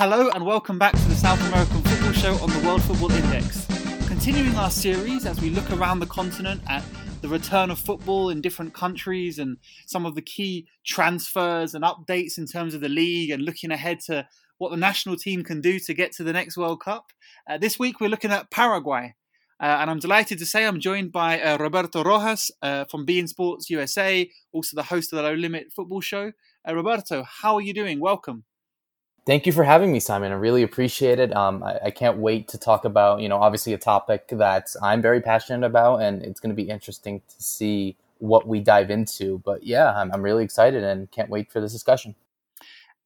Hello and welcome back to the South American Football Show on the World Football Index. Continuing our series as we look around the continent at the return of football in different countries and some of the key transfers and updates in terms of the league and looking ahead to what the national team can do to get to the next World Cup. Uh, this week we're looking at Paraguay. Uh, and I'm delighted to say I'm joined by uh, Roberto Rojas uh, from beIN Sports USA, also the host of the Low Limit Football Show. Uh, Roberto, how are you doing? Welcome. Thank you for having me, Simon. I really appreciate it. Um, I, I, can't wait to talk about, you know, obviously a topic that I'm very passionate about, and it's going to be interesting to see what we dive into. But yeah, I'm, I'm really excited and can't wait for this discussion.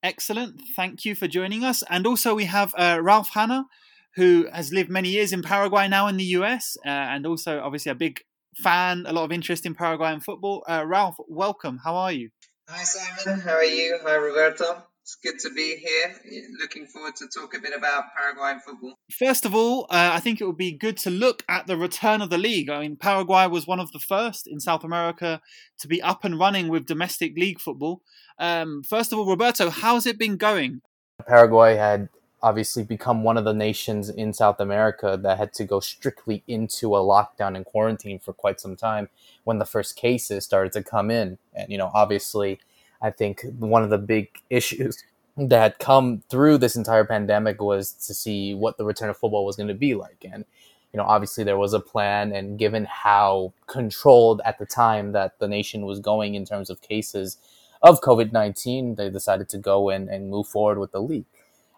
Excellent. Thank you for joining us. And also, we have uh, Ralph Hanna, who has lived many years in Paraguay, now in the US, uh, and also obviously a big fan, a lot of interest in Paraguayan football. Uh, Ralph, welcome. How are you? Hi, Simon. How are you? Hi, Roberto. It's good to be here. Looking forward to talk a bit about Paraguayan football. First of all, uh, I think it would be good to look at the return of the league. I mean, Paraguay was one of the first in South America to be up and running with domestic league football. Um, first of all, Roberto, how's it been going? Paraguay had obviously become one of the nations in South America that had to go strictly into a lockdown and quarantine for quite some time when the first cases started to come in. And, you know, obviously I think one of the big issues that had come through this entire pandemic was to see what the return of football was going to be like. And, you know, obviously there was a plan, and given how controlled at the time that the nation was going in terms of cases of COVID 19, they decided to go in and move forward with the league.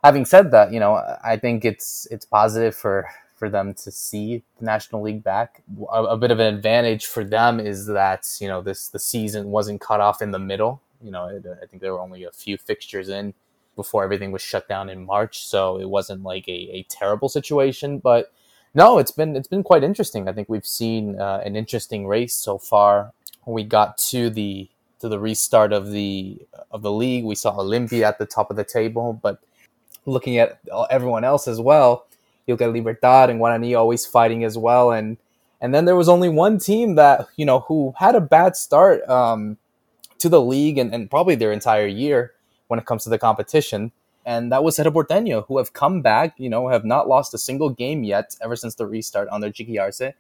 Having said that, you know, I think it's it's positive for for them to see the National League back. A, a, bit of an advantage for them is that you know this the season wasn't cut off in the middle. You know, I think there were only a few fixtures in before everything was shut down in March, so it wasn't like a, a terrible situation. But no, it's been it's been quite interesting. I think we've seen uh, an interesting race so far. When we got to the to the restart of the of the league, we saw Olimpia at the top of the table, but looking at everyone else as well, you'll get Libertad and Guarani always fighting as well, and and then there was only one team that you know who had a bad start. Um, to the league and, and probably their entire year when it comes to the competition. And that was Cerro Porteño, who have come back, you know, have not lost a single game yet ever since the restart on their Chiqui Arce,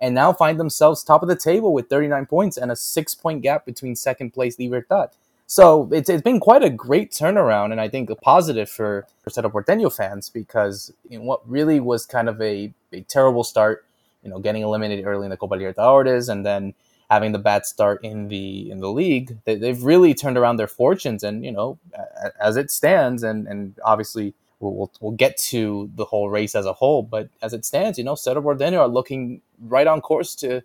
and now find themselves top of the table with 39 points and a six point gap between second place Libertad. So it's, it's been quite a great turnaround, and I think a positive for, for Cerro Porteño fans because what really was kind of a, a terrible start, you know, getting eliminated early in the Copa Libertadores and then having the bad start in the in the league, they, have really turned around their fortunes. And you know, as it stands, and and obviously we'll, we'll, we'll get to the whole race as a whole, but as it stands, you know, Cerro Porteño are looking right on course to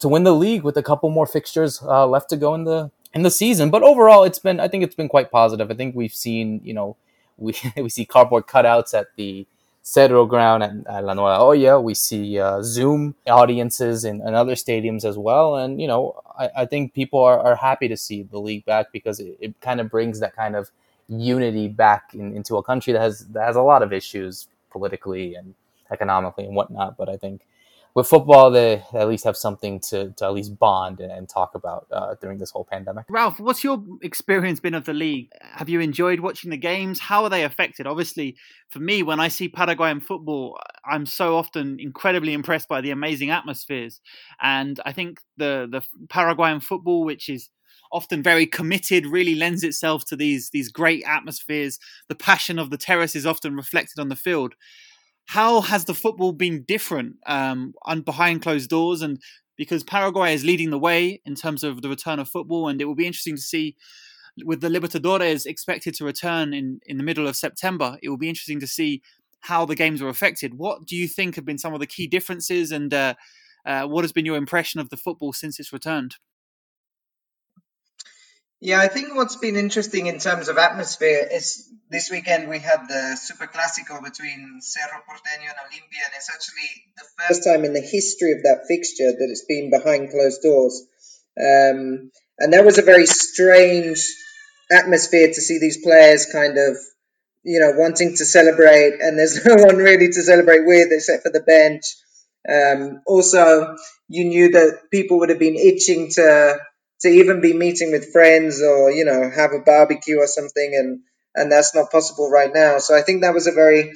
to win the league with a couple more fixtures uh, left to go in the in the season. But overall, it's been I think it's been quite positive. I think we've seen you know we we see cardboard cutouts at the Cerro Ground and La Nueva Olla. We see uh, Zoom audiences in, in, other stadiums as well. And, you know, I, I think people are, are, happy to see the league back because it, it kind of brings that kind of unity back in, into a country that has, that has a lot of issues politically and economically and whatnot. But I think with football, they at least have something to, to at least bond and talk about uh, during this whole pandemic. Ralph, what's your experience been of the league? Have you enjoyed watching the games? How are they affected? Obviously, for me, when I see Paraguayan football, I'm so often incredibly impressed by the amazing atmospheres. And I think the, the Paraguayan football, which is often very committed, really lends itself to these these great atmospheres. The passion of the terrace is often reflected on the field how has the football been different um, behind closed doors? And because Paraguay is leading the way in terms of the return of football, and it will be interesting to see with the Libertadores expected to return in, in the middle of September. It will be interesting to see how the games were affected. What do you think have been some of the key differences, and uh, uh, what has been your impression of the football since it's returned? Yeah, I think what's been interesting in terms of atmosphere is this weekend we had the Super Clásico between Cerro Porteño and Olimpia, and it's actually the first time in the history of that fixture that it's been behind closed doors. Um, and that was a very strange atmosphere to see these players kind of, you know, wanting to celebrate, and there's no one really to celebrate with except for the bench. Um, also, you knew that people would have been itching to to even be meeting with friends or you know have a barbecue or something and and that's not possible right now. So I think that was a very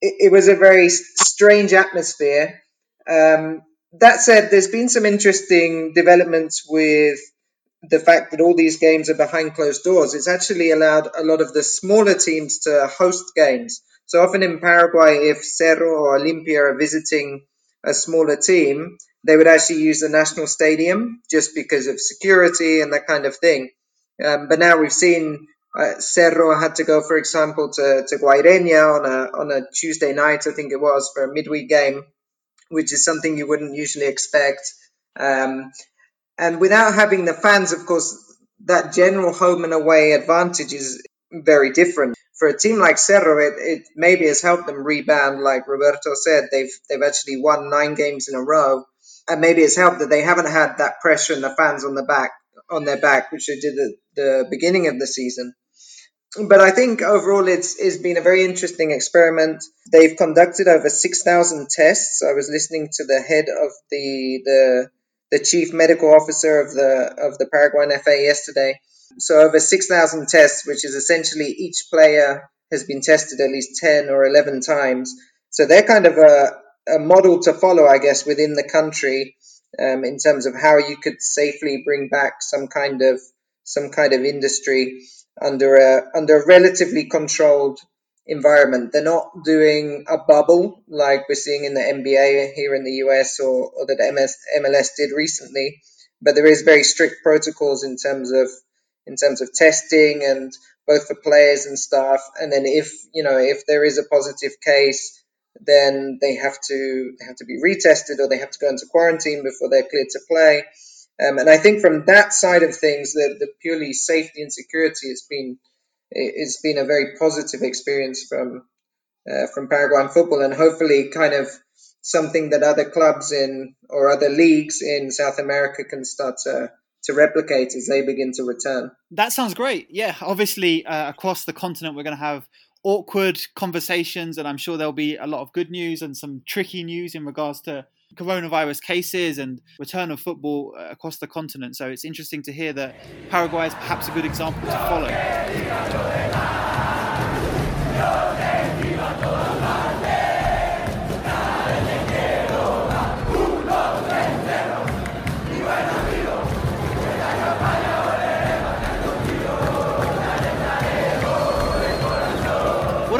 it, it was a very strange atmosphere. Um, that said, there's been some interesting developments with the fact that all these games are behind closed doors. It's actually allowed a lot of the smaller teams to host games. So often in Paraguay, if Cerro or Olimpia are visiting a smaller team, they would actually use the national stadium just because of security and that kind of thing. Um, but now we've seen uh, Cerro had to go, for example, to, to Guaireña on a, on a Tuesday night, I think it was, for a midweek game, which is something you wouldn't usually expect. Um, and without having the fans, of course, that general home and away advantage is very different. For a team like Cerro, it, it maybe has helped them rebound. Like Roberto said, they've they've actually won nine games in a row, and maybe it's helped that they haven't had that pressure and the fans on the back on their back, which they did at the beginning of the season but I think overall it's it's been a very interesting experiment. They've conducted over six thousand tests. I was listening to the head of the the the chief medical officer of the of the Paraguayan FA yesterday. So over six thousand tests, which is essentially each player has been tested at least ten or eleven times. So they're kind of a, a model to follow, I guess, within the country um, in terms of how you could safely bring back some kind of some kind of industry under a under a relatively controlled environment. They're not doing a bubble like we're seeing in the NBA here in the US or, or that MS, MLS did recently, but there is very strict protocols in terms of in terms of testing and both for players and staff. And then if you know if there is a positive case, then they have to they have to be retested or they have to go into quarantine before they're cleared to play. Um, and I think from that side of things, the, the purely safety and security has been it's been a very positive experience from uh, from Paraguayan football, and hopefully, kind of something that other clubs in or other leagues in South America can start to to replicate as they begin to return. That sounds great. Yeah, obviously uh, across the continent, we're going to have awkward conversations, and I'm sure there'll be a lot of good news and some tricky news in regards to coronavirus cases and return of football uh, across the continent. So it's interesting to hear that Paraguay is perhaps a good example to follow.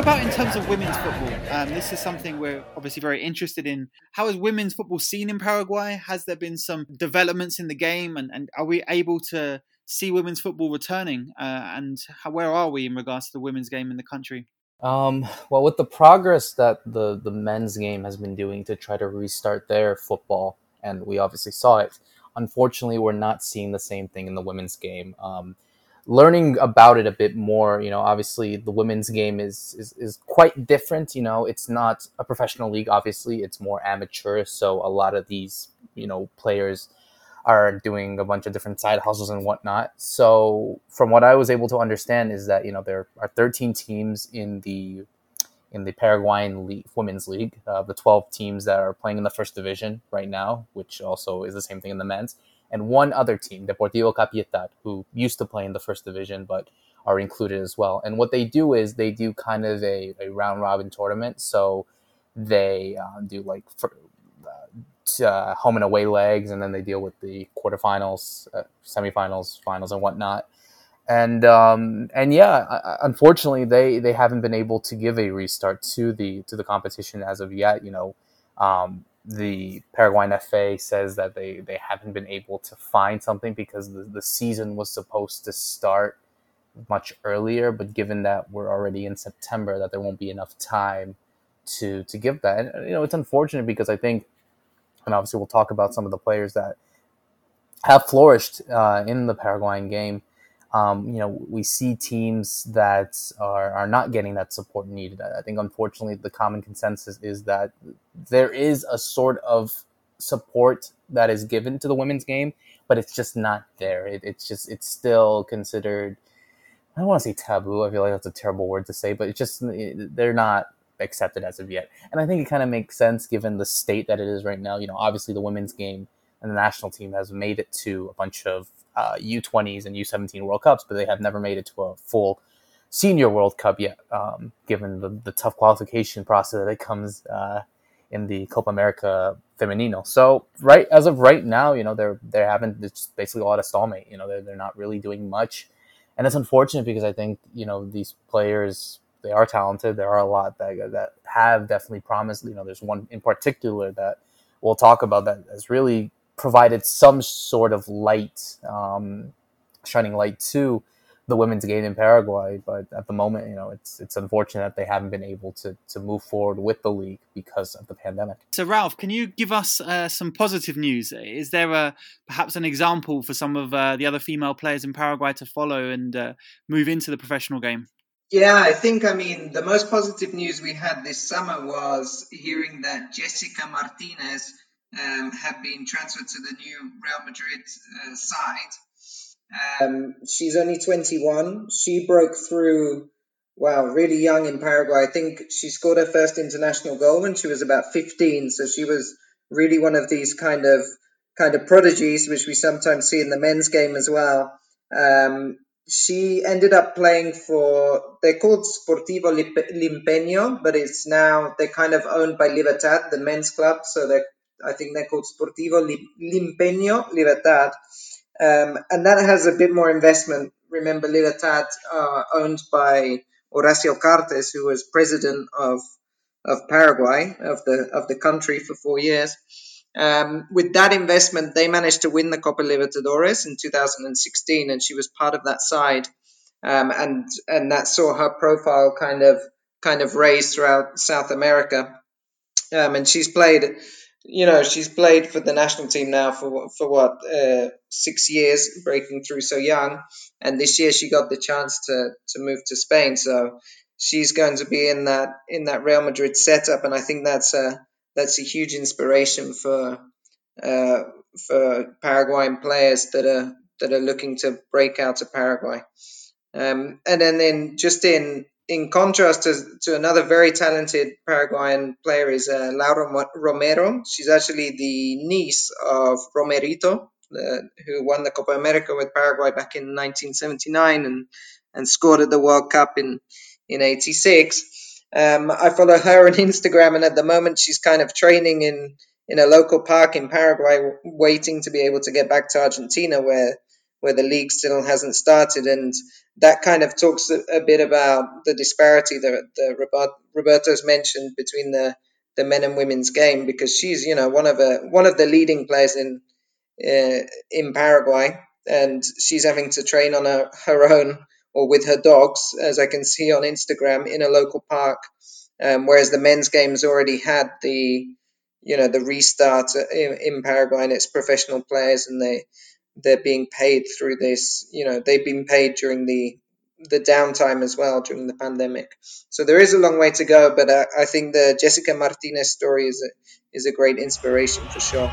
About in terms of women's football? Um, this is something we're obviously very interested in. How is women's football seen in Paraguay? Has there been some developments in the game, and, and are we able to see women's football returning? Uh, and how, where are we in regards to the women's game in the country? Um, well, with the progress that the the men's game has been doing to try to restart their football, and we obviously saw it. Unfortunately, we're not seeing the same thing in the women's game. Um, learning about it a bit more you know obviously the women's game is, is is quite different you know it's not a professional league obviously it's more amateur so a lot of these you know players are doing a bunch of different side hustles and whatnot. So from what i was able to understand is that you know there are 13 teams in the in the Paraguayan league, women's league, uh, the 12 teams that are playing in the first division right now, which also is the same thing in the men's and one other team, Deportivo Capiatá, who used to play in the first division but are included as well. And what they do is they do kind of a, a round robin tournament. So they uh, do like for, uh, uh, home and away legs, and then they deal with the quarterfinals, uh, semifinals, finals, and whatnot. And um, and yeah, unfortunately, they they haven't been able to give a restart to the to the competition as of yet. You know, um, the Paraguayan FA says that they, they haven't been able to find something because the, the season was supposed to start much earlier, but given that we're already in September, that there won't be enough time to to give that. And you know, it's unfortunate because I think, and obviously we'll talk about some of the players that have flourished uh, in the Paraguayan game um, you know, we see teams that are, are not getting that support needed. I think, unfortunately, the common consensus is that there is a sort of support that is given to the women's game, but it's just not there. It, it's just, it's still considered, I don't want to say taboo. I feel like that's a terrible word to say, but it's just, they're not accepted as of yet. And I think it kind of makes sense given the state that it is right now. You know, obviously the women's game and the national team has made it to a bunch of uh, U20s and U17 World Cups, but they have never made it to a full senior World Cup yet, um, given the, the tough qualification process that comes uh, in the Copa America Femenino. So right as of right now, you know, they're they're having it's basically a lot of stalemate. You know, they're they're not really doing much, and it's unfortunate because I think you know these players they are talented. There are a lot that that have definitely promised. You know, there's one in particular that we'll talk about that has really provided some sort of light, um, shining light to the women's game in Paraguay. But at the moment, you know, it's it's unfortunate that they haven't been able to to move forward with the league because of the pandemic. So, Ralph, can you give us uh, some positive news? Is there a perhaps an example for some of uh, the other female players in Paraguay to follow and uh, move into the professional game? Yeah, I think, I mean, the most positive news we had this summer was hearing that Jessica Martinez um, had been transferred to the new Real Madrid uh, side. Um, she's only 21. She broke through, wow, really young in Paraguay. I think she scored her first international goal when she was about 15. So she was really one of these kind of kind of prodigies, which we sometimes see in the men's game as well. Um, she ended up playing for they're called Sportivo Limpeño, but it's now they're kind of owned by Libertad, the men's club. So they I think they're called Sportivo Limpeño Libertad. Um, and that has a bit more investment. Remember, Libertad uh, owned by Horacio Cartes, who was president of of Paraguay, of the of the country for four years. Um, with that investment, they managed to win the Copa Libertadores in 2016, and she was part of that side. Um, and and that saw her profile kind of kind of raised throughout South America. Um, and she's played you know, she's played for the national team now for for what uh, six years, breaking through so young, and this year she got the chance to to move to Spain. So she's going to be in that in that Real Madrid setup, and I think that's a that's a huge inspiration for uh, for Paraguayan players that are that are looking to break out of Paraguay. Um, and then, then just in in contrast to, to another very talented Paraguayan player is uh, Laura Romero. She's actually the niece of Romerito, uh, who won the Copa America with Paraguay back in 1979 and, and scored at the World Cup in, in 86. Um, I follow her on Instagram, and at the moment she's kind of training in, in a local park in Paraguay, waiting to be able to get back to Argentina, where where the league still hasn't started. And that kind of talks a, a bit about the disparity that, that Roberto's mentioned between the, the men and women's game, because she's, you know, one of a, one of the leading players in uh, in Paraguay, and she's having to train on her, her own or with her dogs, as I can see on Instagram, in a local park. Um, whereas the men's games already had the, you know, the restart in, in Paraguay and its professional players, and they they're being paid through this. You know, they've been paid during the the downtime as well during the pandemic. So there is a long way to go, but uh, I think the Jessica Martinez story is a, is a great inspiration for sure.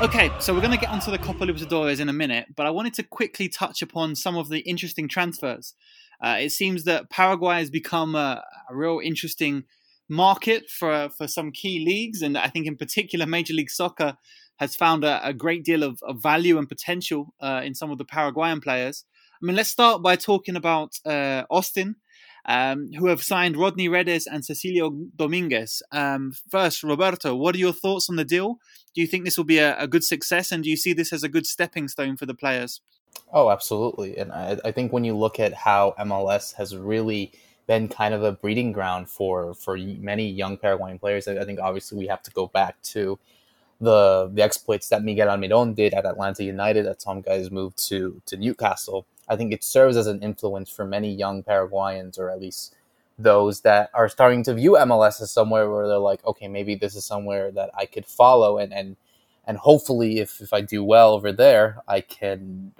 Okay, so we're going to get onto the Copa Libertadores in a minute, but I wanted to quickly touch upon some of the interesting transfers. Uh, it seems that Paraguay has become a, a, real interesting market for for some key leagues, and I think in particular Major League Soccer has found a, a great deal of, of, value and potential uh, in some of the Paraguayan players. I mean, let's start by talking about uh, Austin um, who have signed Rodney Redes and Cecilio Dominguez. Um, first, Roberto, what are your thoughts on the deal? Do you think this will be a, a, good success, and do you see this as a good stepping stone for the players? Oh, absolutely. And I, I think when you look at how MLS has really been kind of a breeding ground for for many young Paraguayan players, I think obviously we have to go back to the the exploits that Miguel Almiron did at Atlanta United. That some guys moved to to Newcastle I think it serves as an influence for many young Paraguayans, or at least those that are starting to view MLS as somewhere where they're like, okay, maybe this is somewhere that I could follow, and and and hopefully, if if I do well over there, I can,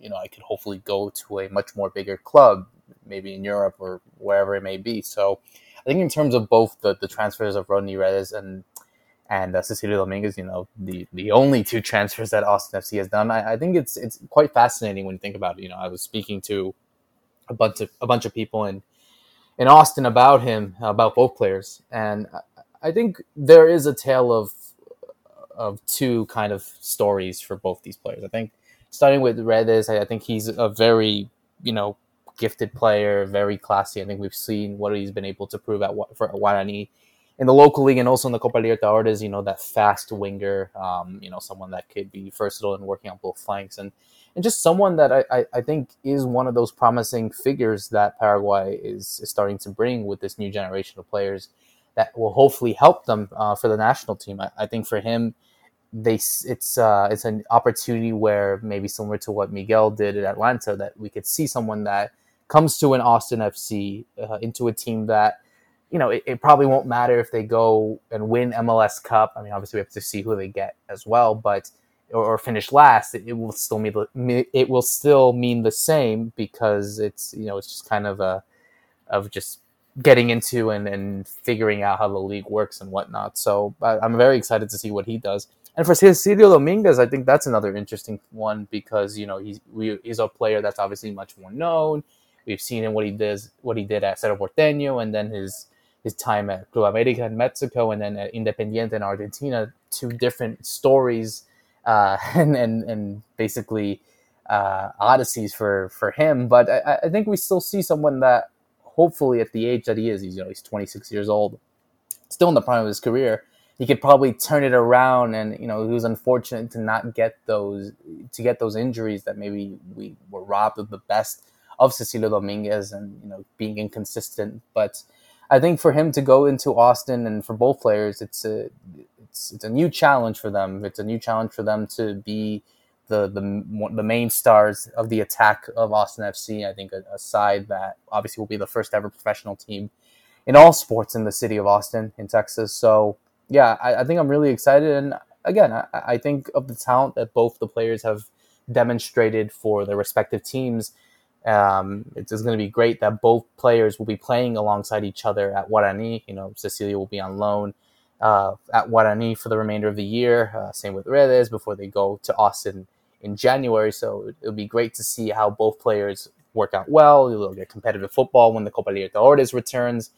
you know, I could hopefully go to a much more bigger club, maybe in Europe or wherever it may be. So, I think in terms of both the, the transfers of Rodney Redes and and uh, Cecilio Dominguez, you know, the, the only two transfers that Austin FC has done. I, I think it's it's quite fascinating when you think about it. You know, I was speaking to a bunch of a bunch of people in in Austin about him, about both players, and I think there is a tale of of two kind of stories for both these players. I think starting with Redes, I, I think he's a very you know gifted player, very classy. I think we've seen what he's been able to prove at for Guarani in the local league and also in the Copa Libertadores. You know that fast winger, um, you know someone that could be versatile and working on both flanks, and and just someone that I, I, I, think is one of those promising figures that Paraguay is, is starting to bring with this new generation of players that will hopefully help them uh, for the national team. I, I think for him they it's uh, it's an opportunity where maybe similar to what Miguel did at Atlanta that we could see someone that comes to an Austin FC uh, into a team that you know it, it, probably won't matter if they go and win MLS Cup. I mean, obviously we have to see who they get as well, but or, or finish last, it, it, will still mean it will still mean the same because it's you know it's just kind of a of just getting into and, and figuring out how the league works and whatnot. So I, I'm very excited to see what he does. And for Cecilio Dominguez, I think that's another interesting one because you know he's we, he's a player that's obviously much more known. We've seen him what he does, what he did at Cerro Porteño, and then his his time at Club America in Mexico, and then at Independiente in Argentina. Two different stories, uh, and and and basically uh, odysseys for for him. But I, I think we still see someone that hopefully at the age that he is, he's you know he's 26 years old, still in the prime of his career he could probably turn it around and you know he was unfortunate to not get those to get those injuries that maybe we were robbed of the best of Cecilio Dominguez and you know being inconsistent but I think for him to go into Austin and for both players it's a it's, it's a new challenge for them it's a new challenge for them to be the the the main stars of the attack of Austin FC I think a, a side that obviously will be the first ever professional team in all sports in the city of Austin in Texas so yeah, I, I, think I'm really excited. And again, I, I, think of the talent that both the players have demonstrated for their respective teams. Um, it's going to be great that both players will be playing alongside each other at Guarani. You know, Cecilio will be on loan uh, at Guarani for the remainder of the year. Uh, same with Redes before they go to Austin in January. So it'll be great to see how both players work out well. You'll get competitive football when the Copa Libertadores returns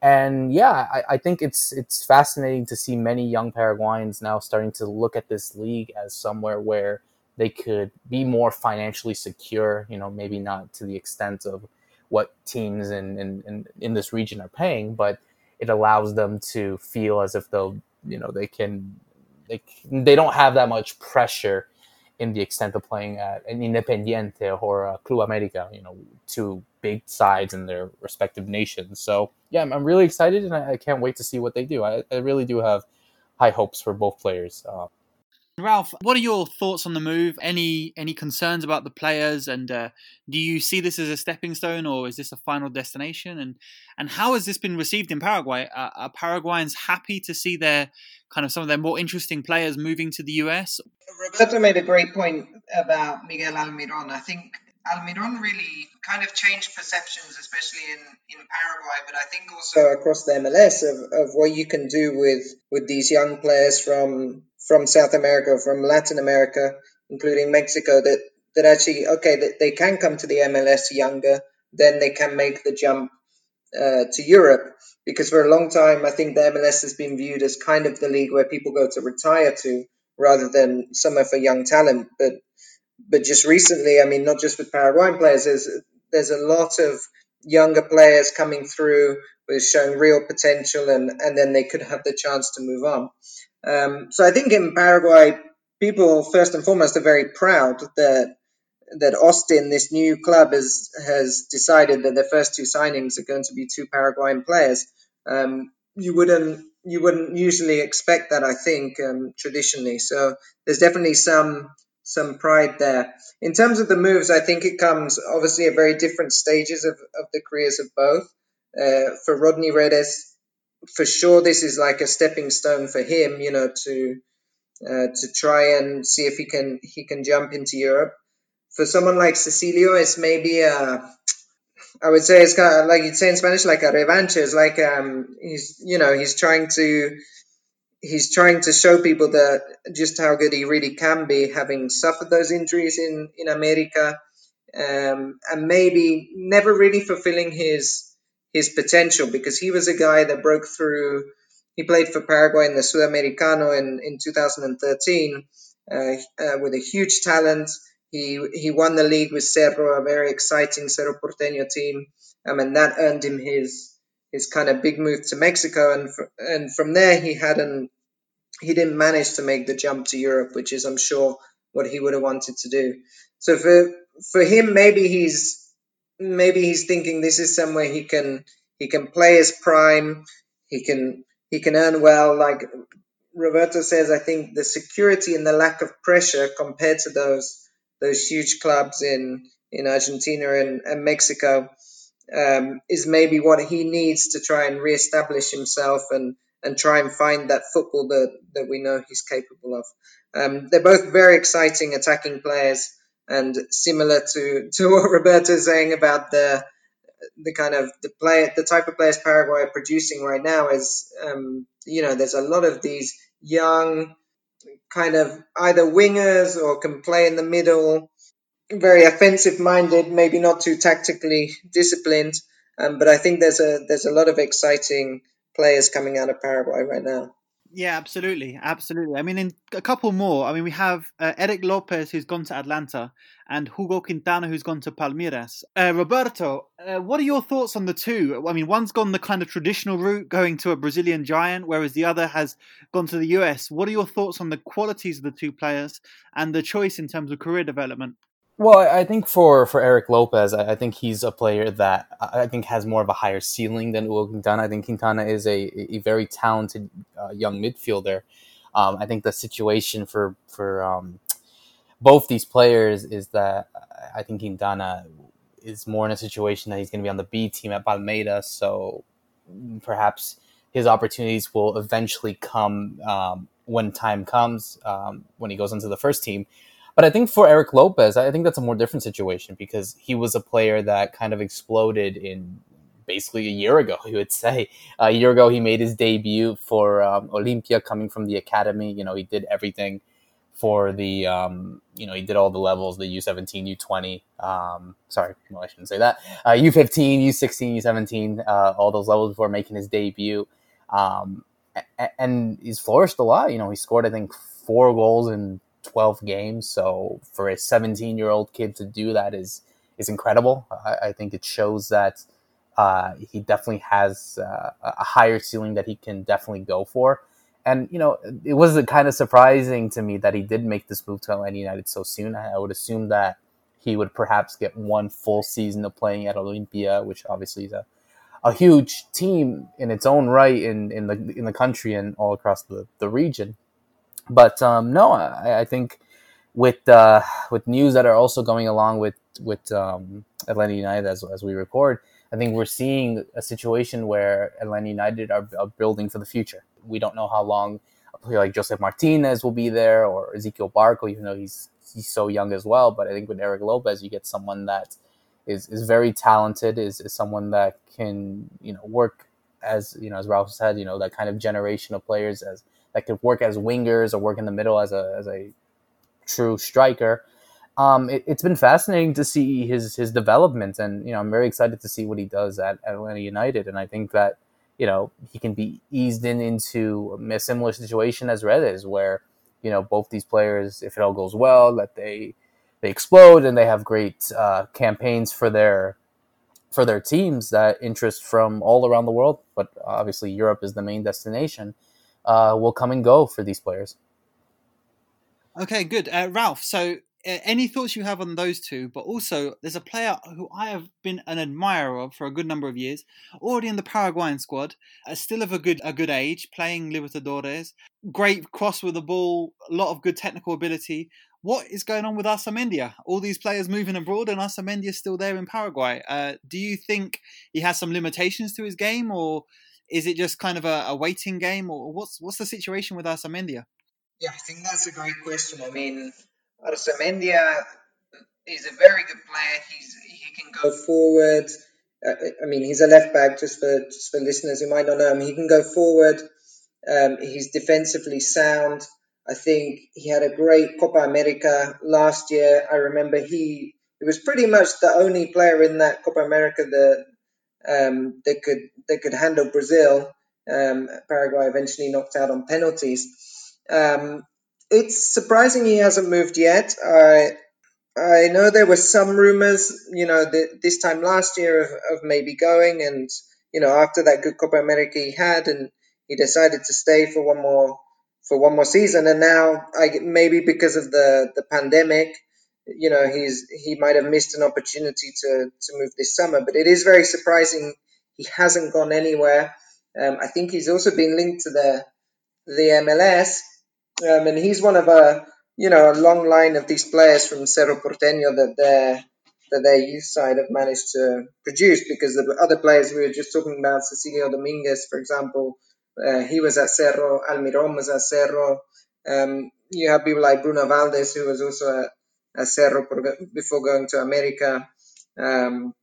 and yeah, I, I, think it's it's fascinating to see many young Paraguayans now starting to look at this league as somewhere where they could be more financially secure. You know, maybe not to the extent of what teams in in, in, in this region are paying, but it allows them to feel as if they'll you know they can they they don't have that much pressure in the extent of playing at an Independiente or Club America, you know, two big sides in their respective nations. So yeah, I'm, I'm really excited and I, I, can't wait to see what they do. I, I, really do have high hopes for both players. Uh, Ralph, what are your thoughts on the move? Any any concerns about the players, and uh, do you see this as a stepping stone, or is this a final destination? And and how has this been received in Paraguay? Uh, are Paraguayans happy to see their kind of some of their more interesting players moving to the US? Roberto made a great point about Miguel Almiron. I think Almiron really kind of changed perceptions, especially in, in Paraguay, but I think also across the MLS of, of what you can do with, with these young players from from South America, from Latin America, including Mexico, that, that actually, okay, that they can come to the MLS younger, then they can make the jump uh, to Europe. Because for a long time, I think the MLS has been viewed as kind of the league where people go to retire to rather than somewhere for young talent. But but just recently, I mean, not just with Paraguayan players, there's there's a lot of younger players coming through with showing real potential, and and then they could have the chance to move on. Um, so I think in Paraguay, people first and foremost are very proud that that Austin, this new club, has has decided that their first two signings are going to be two Paraguayan players. Um, you wouldn't you wouldn't usually expect that, I think, um, traditionally. So there's definitely some some pride there. In terms of the moves, I think it comes obviously at very different stages of, of the careers of both. Uh, for Rodney Redes, for sure this is like a stepping stone for him, you know, to uh, to try and see if he can he can jump into Europe. For someone like Cecilio, it's maybe a I would say it's kind of like you'd say in Spanish, like a revanche. It's like um, he's you know he's trying to he's trying to show people that just how good he really can be, having suffered those injuries in in America, um, and maybe never really fulfilling his his potential because he was a guy that broke through. He played for Paraguay in the Sudamericano in in 2013 uh, uh, with a huge talent. He he won the league with Cerro, a very exciting Cerro Porteño team, um, and that earned him his his kind of big move to Mexico, and fr- and from there he hadn't he didn't manage to make the jump to Europe, which is I'm sure what he would have wanted to do. So for for him, maybe he's maybe he's thinking this is somewhere he can he can play his prime, he can he can earn well. Like Roberto says, I think the security and the lack of pressure compared to those those huge clubs in in Argentina and, and Mexico um, is maybe what he needs to try and reestablish himself and and try and find that football that, that we know he's capable of. Um, they're both very exciting attacking players and similar to, to what Roberto's saying about the the kind of the play the type of players Paraguay are producing right now is um, you know there's a lot of these young kind of either wingers or can play in the middle very offensive minded maybe not too tactically disciplined um, but I think there's a there's a lot of exciting players coming out of Paraguay right now yeah, absolutely, absolutely. I mean, in a couple more. I mean, we have uh, Erik Lopez who's gone to Atlanta, and Hugo Quintana who's gone to Palmeiras. Uh, Roberto, uh, what are your thoughts on the two? I mean, one's gone the kind of traditional route, going to a Brazilian giant, whereas the other has gone to the US. What are your thoughts on the qualities of the two players and the choice in terms of career development? Well, I think for, for Erik Lopez, I, think he's a player that I think has more of a higher ceiling than Hugo Quintana. I think Quintana is a, a very talented uh, young midfielder. Um, I think the situation for for um, both these players is that I think Quintana is more in a situation that he's going to be on the B team at Palmeiras, so perhaps his opportunities will eventually come um, when time comes um, when he goes into the first team. But I think for Erik Lopez, I think that's a more different situation because he was a player that kind of exploded in basically a year ago, you would say. A year ago, he made his debut for um, Olimpia coming from the academy. You know, he did everything for the, um, you know, he did all the levels, the U17, U20. Um, sorry, I shouldn't say that. Uh, U15, U16, U17, uh, all those levels before making his debut. Um, and he's flourished a lot. You know, he scored, I think, four goals in 12 games. So for a 17 year old kid to do that is is incredible. I, I think it shows that uh, he definitely has uh, a higher ceiling that he can definitely go for. And you know, it was kind of surprising to me that he did make this move to Atlanta United so soon. I, I would assume that he would perhaps get one full season of playing at Olimpia, which obviously is a a huge team in its own right in, in the in the country and all across the, the region. But um, no, I, I, think with uh, with news that are also going along with with um, Atlanta United as as we record, I think we're seeing a situation where Atlanta United are, are building for the future. We don't know how long a player like Josef Martinez will be there or Ezequiel Barco, even though he's he's so young as well. But I think with Erik Lopez, you get someone that is, is very talented, is, is someone that can you know work as you know as Ralph said, you know that kind of generation of players as that could work as wingers or work in the middle as a as a true striker. Um, it, has been fascinating to see his his development, and you know I'm very excited to see what he does at Atlanta United, and I think that you know he can be eased in into a similar situation as Redes, where you know both these players, if it all goes well, that they they explode and they have great uh, campaigns for their for their teams that interest from all around the world, but obviously Europe is the main destination uh, will come and go for these players. Okay, good. Uh, Ralph, so uh, any thoughts you have on those two? But also, there's a player who I have been an admirer of for a good number of years, already in the Paraguayan squad, uh, still of a good a good age, playing Libertadores. Great cross with the ball, a lot of good technical ability. What is going on with Arzamendia? All these players moving abroad, and Arzamendia is still there in Paraguay. Uh, do you think he has some limitations to his game, or is it just kind of a, a waiting game, or what's what's the situation with Arzamendia? Yeah, I think that's a great question. I mean, Arzamendia is a very good player. He's he can go forward. Uh, I mean, he's a left back. Just for just for listeners who might not know him, he can go forward. Um, he's defensively sound. I think he had a great Copa America last year. I remember he he was pretty much the only player in that Copa America that um, that could that could handle Brazil. Um, Paraguay eventually knocked out on penalties. Um, it's surprising he hasn't moved yet. I I know there were some rumors, you know, th- this time last year of, of maybe going, and you know, after that good Copa America he had, and he decided to stay for one more for one more season, and now I maybe because of the the pandemic, you know, he's he might have missed an opportunity to to move this summer. But it is very surprising he hasn't gone anywhere. Um, I think he's also been linked to the the MLS, um, and he's one of a you know a long line of these players from Cerro Porteño that their that their youth side have managed to produce. Because the other players we were just talking about, Cecilio Dominguez, for example, uh, he was at Cerro. Almiron was at Cerro. Um, you have people like Bruno Valdez, who was also at, at Cerro before going to America. Um,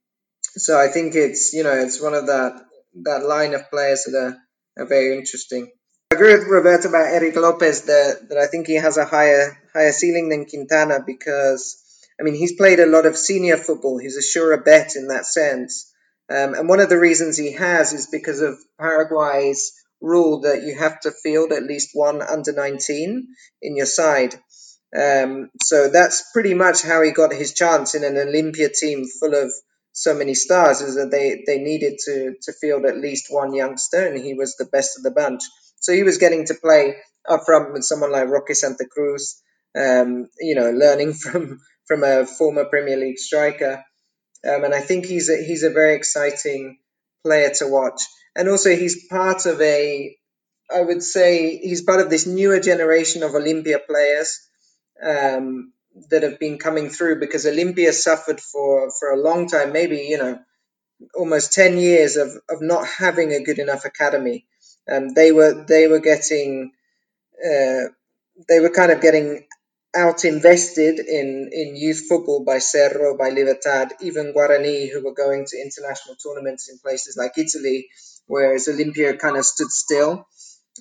so I think it's you know it's one of that that line of players that are, are very interesting. I agree with Roberto about Erik Lopez that, that I think he has a higher higher ceiling than Quintana because I mean he's played a lot of senior football. He's a surer bet in that sense. Um, and one of the reasons he has is because of Paraguay's rule that you have to field at least one under 19 in your side. Um, so that's pretty much how he got his chance in an Olimpia team full of so many stars, is that they, they needed to, to field at least one youngster, and he was the best of the bunch. So he was getting to play up front with someone like Roque Santa Cruz, um, you know, learning from, from a former Premier League striker. Um, and I think he's a, he's a very exciting player to watch and also he's part of a I would say he's part of this newer generation of Olimpia players um, that have been coming through because Olimpia suffered for for a long time, maybe you know almost ten years of, of not having a good enough academy. Um, they were they were getting uh, they were kind of getting out invested in, in youth football by Cerro, by Libertad, even Guarani, who were going to international tournaments in places like Italy whereas Olimpia kind of stood still.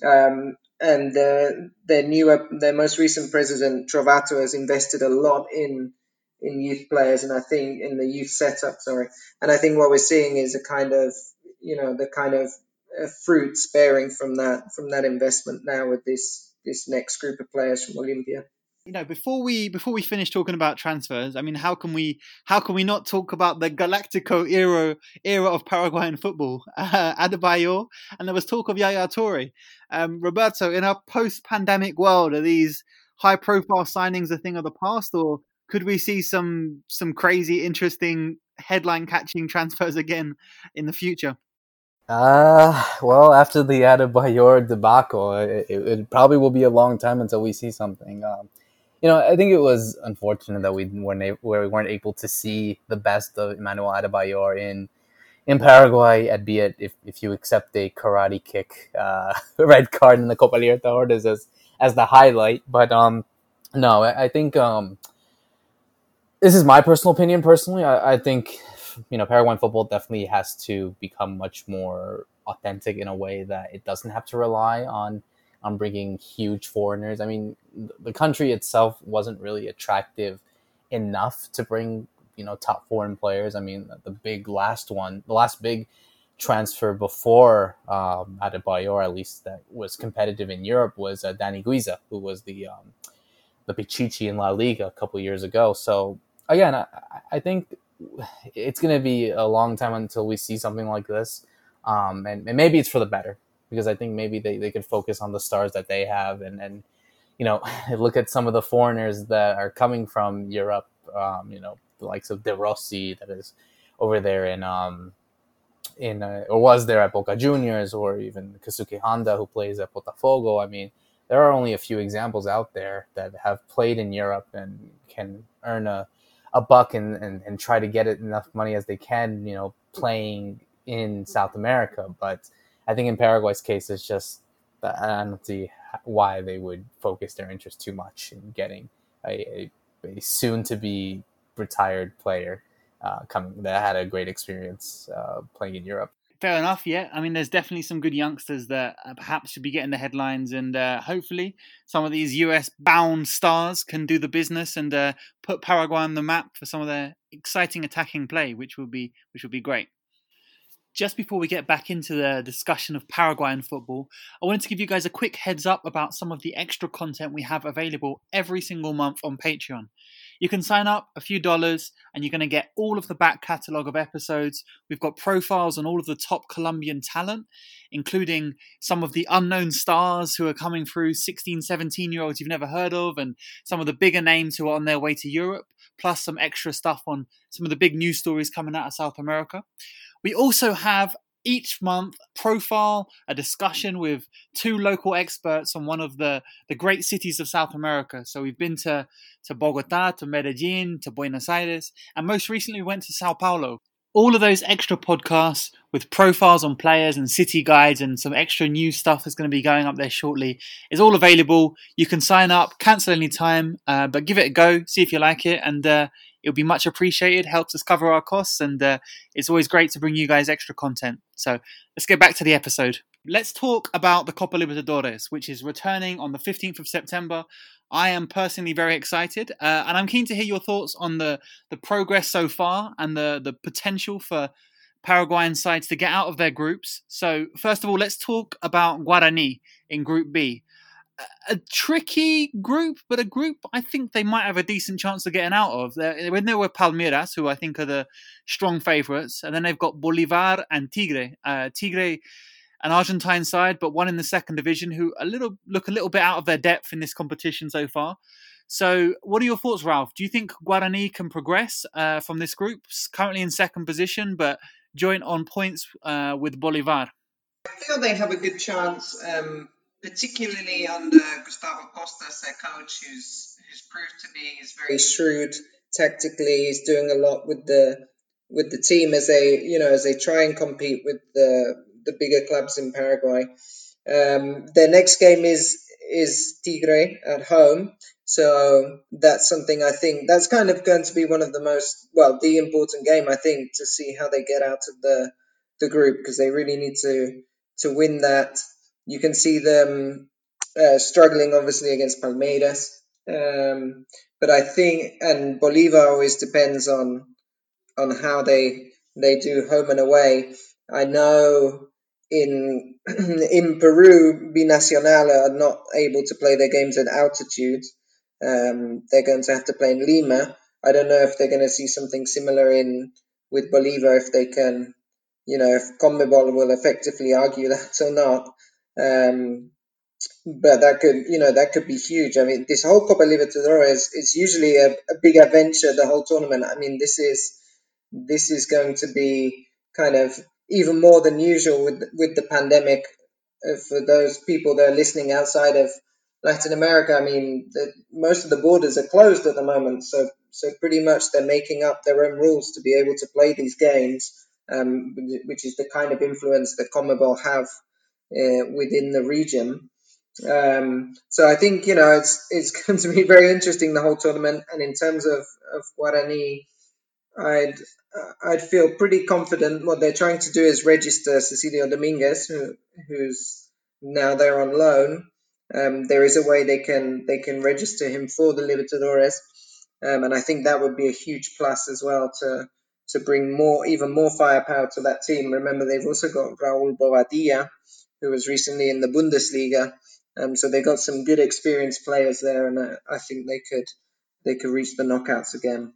Um, and the, their newer, their most recent president Trovato has invested a lot in in youth players, and I think in the youth setup. Sorry, and I think what we're seeing is a kind of you know the kind of uh, fruits bearing from that from that investment now with this this next group of players from Olimpia you know before we before we finish talking about transfers i mean how can we how can we not talk about the galactico era era of paraguayan football? Uh, adebayor and there was talk of yaya toure. Um, roberto in our post-pandemic world are these high profile signings a thing of the past or could we see some some crazy interesting headline catching transfers again in the future? Uh, well, after the Adebayor debacle, it, it, it, probably will be a long time until we see something. Um, you know, I think it was unfortunate that we weren't able, we weren't able to see the best of Emmanuel Adebayor in in Paraguay, albeit if, if you accept a karate kick uh, red card in the Copa Libertadores as as the highlight. But um, no, I, I think um, this is my personal opinion. Personally, I, I think you know Paraguayan football definitely has to become much more authentic in a way that it doesn't have to rely on on bringing huge foreigners. I mean, the country itself wasn't really attractive enough to bring you know top foreign players. I mean, the big last one, the last big transfer before um, Adebayor, at least that was competitive in Europe, was uh, Dani Guiza, who was the um, the Pichichi in La Liga a couple years ago. So again, I, I think it's going to be a long time until we see something like this, um, and, and maybe it's for the better because I think maybe they, they could focus on the stars that they have and, and you know look at some of the foreigners that are coming from Europe. Um, you know, the likes of De Rossi that is over there in um, in uh, or was there at Boca Juniors, or even Keisuke Honda who plays at Botafogo. I mean, there are only a few examples out there that have played in Europe and can earn a a buck and, and, and try to get it enough money as they can, you know, playing in South America. But I think in Paraguay's case, it's just I don't see why they would focus their interest too much in getting a, a, a soon to be retired player uh, coming that had a great experience uh, playing in Europe. Fair enough. Yeah, I mean, there's definitely some good youngsters that uh, perhaps should be getting the headlines, and uh, hopefully, some of these US-bound stars can do the business and uh, put Paraguay on the map for some of their exciting attacking play, which will be which will be great. Just before we get back into the discussion of Paraguayan football, I wanted to give you guys a quick heads up about some of the extra content we have available every single month on Patreon. You can sign up a few dollars and you're going to get all of the back catalogue of episodes. We've got profiles on all of the top Colombian talent, including some of the unknown stars who are coming through, 16, 17 year olds you've never heard of, and some of the bigger names who are on their way to Europe, plus some extra stuff on some of the big news stories coming out of South America. We also have each month profile a discussion with two local experts on one of the, the great cities of South America. So we've been to, to Bogota, to Medellin, to Buenos Aires, and most recently we went to Sao Paulo. All of those extra podcasts with profiles on players and city guides and some extra new stuff is going to be going up there shortly is all available. You can sign up, cancel anytime, uh, but give it a go, see if you like it, and uh, it would be much appreciated. Helps us cover our costs, and uh, it's always great to bring you guys extra content. So let's get back to the episode. Let's talk about the Copa Libertadores, which is returning on the 15th of September. I am personally very excited, uh, and I'm keen to hear your thoughts on the the progress so far and the the potential for Paraguayan sides to get out of their groups. So first of all, let's talk about Guarani in Group B a tricky group, but a group I think they might have a decent chance of getting out of. They're, when they were Palmeiras, who I think are the strong favourites, and then they've got Bolivar and Tigre. Uh, Tigre, an Argentine side, but one in the second division, who a little look a little bit out of their depth in this competition so far. So, what are your thoughts, Ralph? Do you think Guarani can progress uh, from this group? Currently in second position, but joint on points uh, with Bolivar. I feel they have a good chance. Um particularly under Gustavo Costa as their coach, who's who's proved to be is very shrewd tactically. He's doing a lot with the with the team as they you know as they try and compete with the the bigger clubs in Paraguay. Um, their next game is is Tigre at home, so that's something I think that's kind of going to be one of the most well the important game I think to see how they get out of the the group because they really need to to win that you can see them uh, struggling, obviously, against Palmeiras. Um, but I think, and Bolivar always depends on on how they they do home and away. I know in in Peru, Binacional are not able to play their games at altitude. Um, they're going to have to play in Lima. I don't know if they're going to see something similar in with Bolivar if they can, you know, if Conmebol will effectively argue that or not. Um, but that could, you know, that could be huge. I mean, this whole Copa Libertadores is usually a, a big adventure. The whole tournament. I mean, this is this is going to be kind of even more than usual with with the pandemic. Uh, for those people that are listening outside of Latin America, I mean, the, most of the borders are closed at the moment, so so pretty much they're making up their own rules to be able to play these games, um, which is the kind of influence that CONMEBOL have uh, within the region. Um, so I think you know it's it's going to be very interesting the whole tournament. And in terms of of Guarani, I'd I'd feel pretty confident. What they're trying to do is register Cecilio Dominguez, who, who's now there on loan. Um, there is a way they can they can register him for the Libertadores, um, and I think that would be a huge plus as well to to bring more even more firepower to that team. Remember, they've also got Raúl Bobadilla, who was recently in the Bundesliga. Um, so they got some good experienced players there, and uh, I think they could they could reach the knockouts again.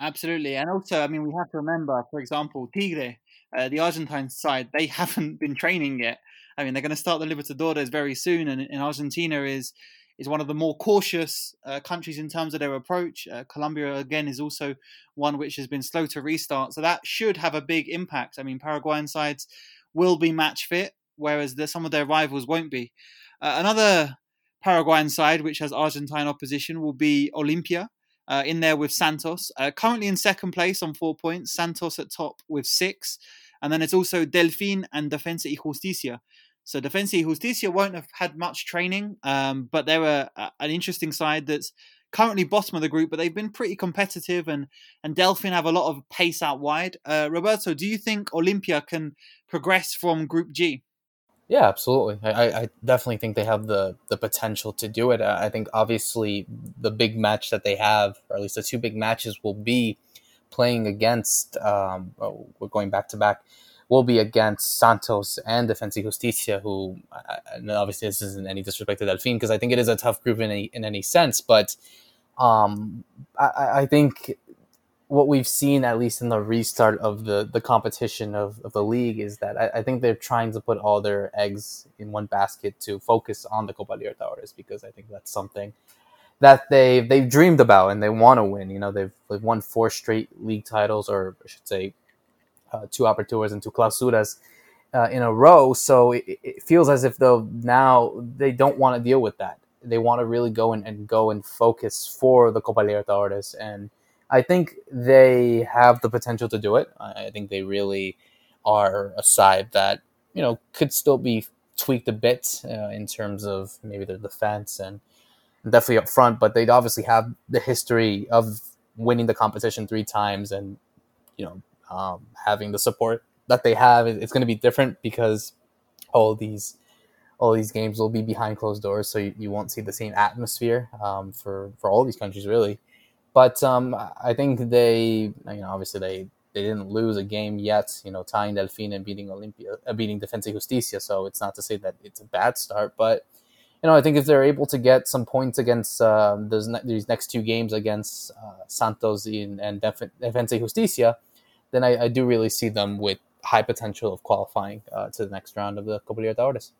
Absolutely, and also, I mean, we have to remember, for example, Tigre, uh, the Argentine side, they haven't been training yet. I mean, they're going to start the Libertadores very soon, and, and Argentina is is one of the more cautious uh, countries in terms of their approach. Uh, Colombia, again, is also one which has been slow to restart, so that should have a big impact. I mean, Paraguayan sides will be match fit, whereas the, some of their rivals won't be. Uh, another Paraguayan side, which has Argentine opposition, will be Olimpia. Uh, in there with Santos, uh, currently in second place on four points. Santos at top with six, and then it's also Delfín and Defensa y Justicia. So Defensa y Justicia won't have had much training, um, but they're a, a, an interesting side that's currently bottom of the group, but they've been pretty competitive, and and Delfin have a lot of pace out wide. Uh, Roberto, do you think Olimpia can progress from Group G? Yeah, absolutely. I, I definitely think they have the the potential to do it. I think obviously the big match that they have, or at least the two big matches, will be playing against. Um, oh, we're going back to back. Will be against Santos and Defensa Justicia, who and obviously this isn't any disrespect to Delfin because I think it is a tough group in any in any sense, but um, I, I think what we've seen, at least in the restart of the, the competition of, of the league, is that I, I, think they're trying to put all their eggs in one basket to focus on the Copa Libertadores because I think that's something that they they've dreamed about and they want to win. You know, they've they've won four straight league titles, or I should say, uh, two aperturas and two clausuras uh, in a row. So it, it, feels as if though now they don't want to deal with that. They want to really go and, and go and focus for the Copa Libertadores and I think they have the potential to do it. I think they really are a side that you know could still be tweaked a bit uh, in terms of maybe their defense and definitely up front, but they obviously have the history of winning the competition three times and you know um, having the support that they have. It's going to be different because all these all these games will be behind closed doors, so you, you won't see the same atmosphere um, for for all these countries really. But um, I think they, you know, obviously they they didn't lose a game yet. You know, tying Delfin and beating Olimpia, uh, beating Defensa Justicia. So it's not to say that it's a bad start, but you know, I think if they're able to get some points against uh, those ne- these next two games against uh, Santos in, and Def- Defensa Justicia, then I, I, do really see them with high potential of qualifying uh, to the next round of the Copa Libertadores.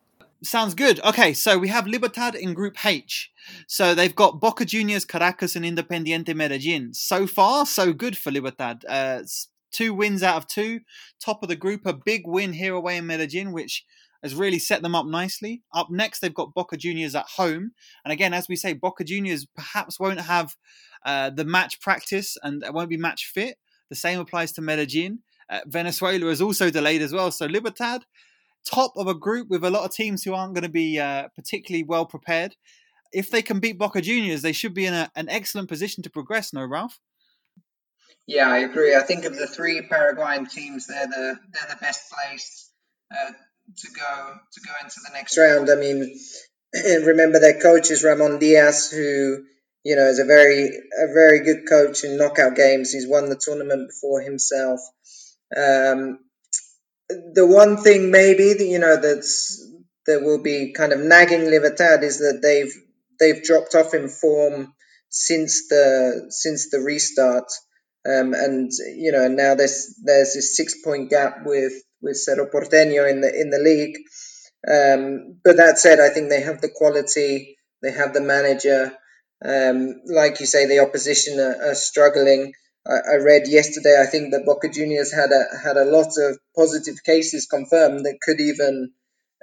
Sounds good. Okay, so we have Libertad in Group H. So they've got Boca Juniors, Caracas, and Independiente Medellin. So far, so good for Libertad. Uh, two wins out of two. Top of the group, a big win here away in Medellin, which has really set them up nicely. Up next, they've got Boca Juniors at home. And again, as we say, Boca Juniors perhaps won't have uh, the match practice and won't be match fit. The same applies to Medellin. Uh, Venezuela is also delayed as well. So Libertad top of a group with a lot of teams who aren't going to be uh, particularly well prepared. If they can beat Boca Juniors, they should be in a, an excellent position to progress. No, Ralph. Yeah, I agree. I think of the three Paraguayan teams, they're the they're the best placed uh, to go to go into the next round. I mean, remember their coach is Ramon Diaz, who you know is a very a very good coach in knockout games. He's won the tournament before himself. Um, the one thing maybe that you know that's that will be kind of nagging Libertad is that they've they've dropped off in form since the since the restart, um, and you know now there's there's this six point gap with with Cerro Porteño in the in the league. Um, but that said, I think they have the quality, they have the manager. Um, like you say, the opposition are, are struggling. I, read yesterday. I think that Boca Juniors had a had a lot of positive cases confirmed that could even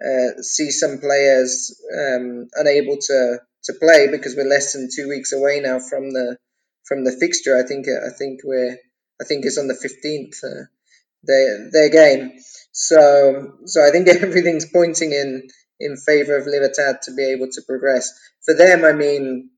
uh, see some players um, unable to to play because we're less than two weeks away now from the from the fixture. I think I think we're I think it's on the fifteenth uh, their their game. So so I think everything's pointing in in favor of Libertad to be able to progress. For them, I mean,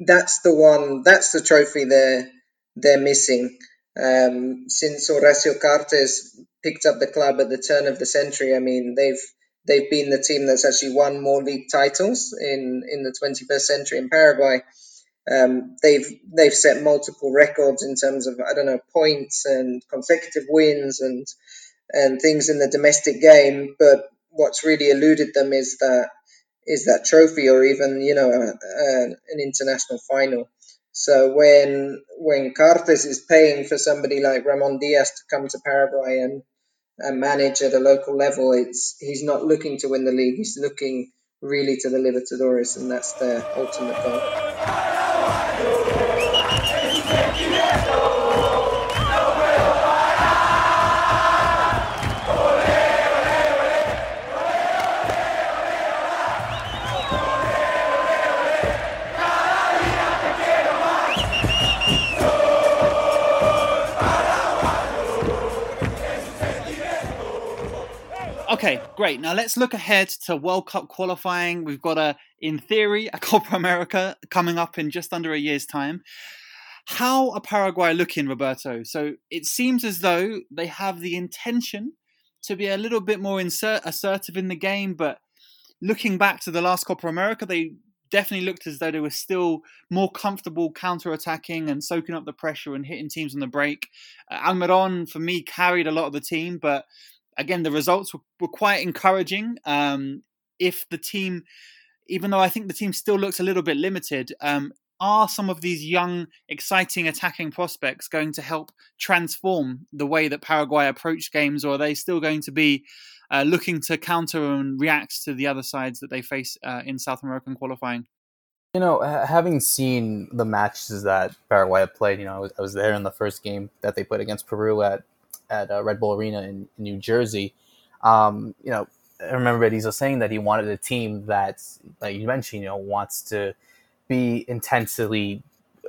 that's the one. That's the trophy they're they're missing. Um, since Horacio Cartes picked up the club at the turn of the century, I mean, they've they've been the team that's actually won more league titles in, in the 21st century in Paraguay. Um, they've they've set multiple records in terms of I don't know points and consecutive wins and and things in the domestic game. But what's really eluded them is that is that trophy or even you know a, a, an international final. So when when Cartes is paying for somebody like Ramon Diaz to come to Paraguay and, and manage at a local level, it's he's not looking to win the league. He's looking really to the Libertadores, and that's their ultimate goal. Okay, great. Now let's look ahead to World Cup qualifying. We've got a, in theory, a Copa America coming up in just under a year's time. How are Paraguay looking, Roberto? So it seems as though they have the intention to be a little bit more insert, assertive in the game, but looking back to the last Copa America, they definitely looked as though they were still more comfortable counter-attacking and soaking up the pressure and hitting teams on the break. Uh, Almiron, for me, carried a lot of the team, but again, the results were, were quite encouraging. Um, if the team, even though I think the team still looks a little bit limited, um, are some of these young, exciting attacking prospects going to help transform the way that Paraguay approach games, or are they still going to be uh, looking to counter and react to the other sides that they face uh, in South American qualifying? You know, having seen the matches that Paraguay have played, you know, I was, I was, there in the first game that they played against Peru at at uh, Red Bull Arena in, in New Jersey. Um, you know, I remember Berizzo saying that he wanted a team that, like you mentioned, you know, wants to be intensely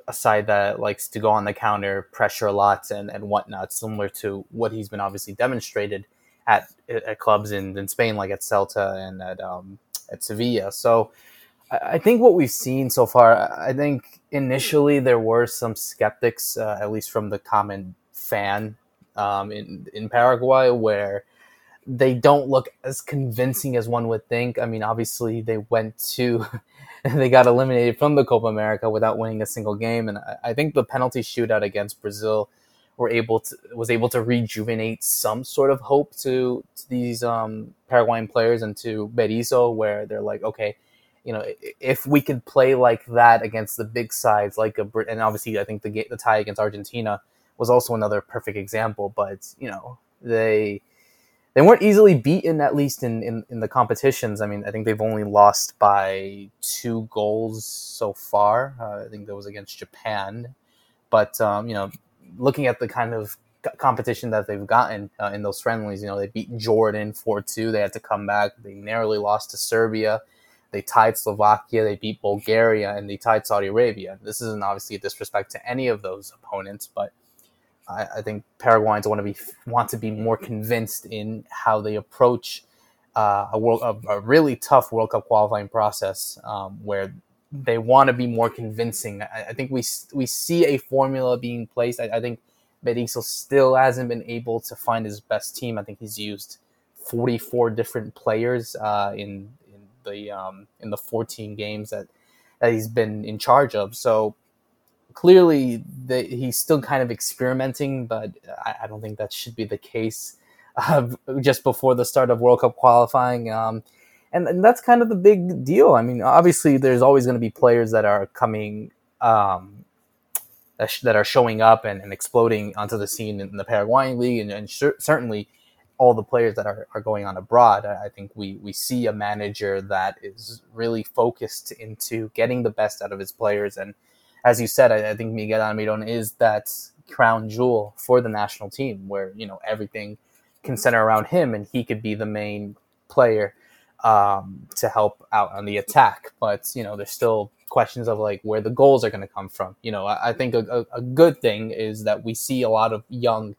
a side that likes to go on the counter, pressure a lot, and, and whatnot, similar to what he's been obviously demonstrated at at clubs in, in Spain, like at Celta and at um, at Sevilla. So I think what we've seen so far, I think initially there were some skeptics, uh, at least from the common fan um, in in Paraguay, where they don't look as convincing as one would think. I mean, obviously they went to they got eliminated from the Copa America without winning a single game, and I, I think the penalty shootout against Brazil were able to was able to rejuvenate some sort of hope to, to these um, Paraguayan players and to Berizzo, where they're like, okay, you know, if we could play like that against the big sides, like a and obviously I think the the tie against Argentina was also another perfect example, but you know they they weren't easily beaten, at least in, in, in, the competitions. I mean, I think they've only lost by two goals so far. Uh, I think that was against Japan. But, um, you know, looking at the kind of competition that they've gotten uh, in those friendlies, you know, they beat Jordan 4 2. They had to come back. They narrowly lost to Serbia. They tied Slovakia. They beat Bulgaria. And they tied Saudi Arabia. This isn't obviously a disrespect to any of those opponents, but I, I think Paraguayans want to be want to be more convinced in how they approach uh, a world a, a, really tough World Cup qualifying process um, where they want to be more convincing. I, I, think we we see a formula being placed. I, I think Berizzo still hasn't been able to find his best team. I think he's used 44 different players uh, in in the um, in the 14 games that that he's been in charge of. So clearly the, he's still kind of experimenting, but I, I, don't think that should be the case just before the start of World Cup qualifying. Um, and, and, that's kind of the big deal. I mean, obviously, there's always going to be players that are coming, um, that, sh- that, are showing up and, and, exploding onto the scene in the Paraguayan league, and, and sh- certainly all the players that are, are going on abroad. I think we, we see a manager that is really focused into getting the best out of his players and as you said, I, I think Miguel Almiron is that crown jewel for the national team, where you know everything can center around him, and he could be the main player um, to help out on the attack. But you know, there's still questions of like where the goals are going to come from. You know, I, I think a, a, good thing is that we see a lot of young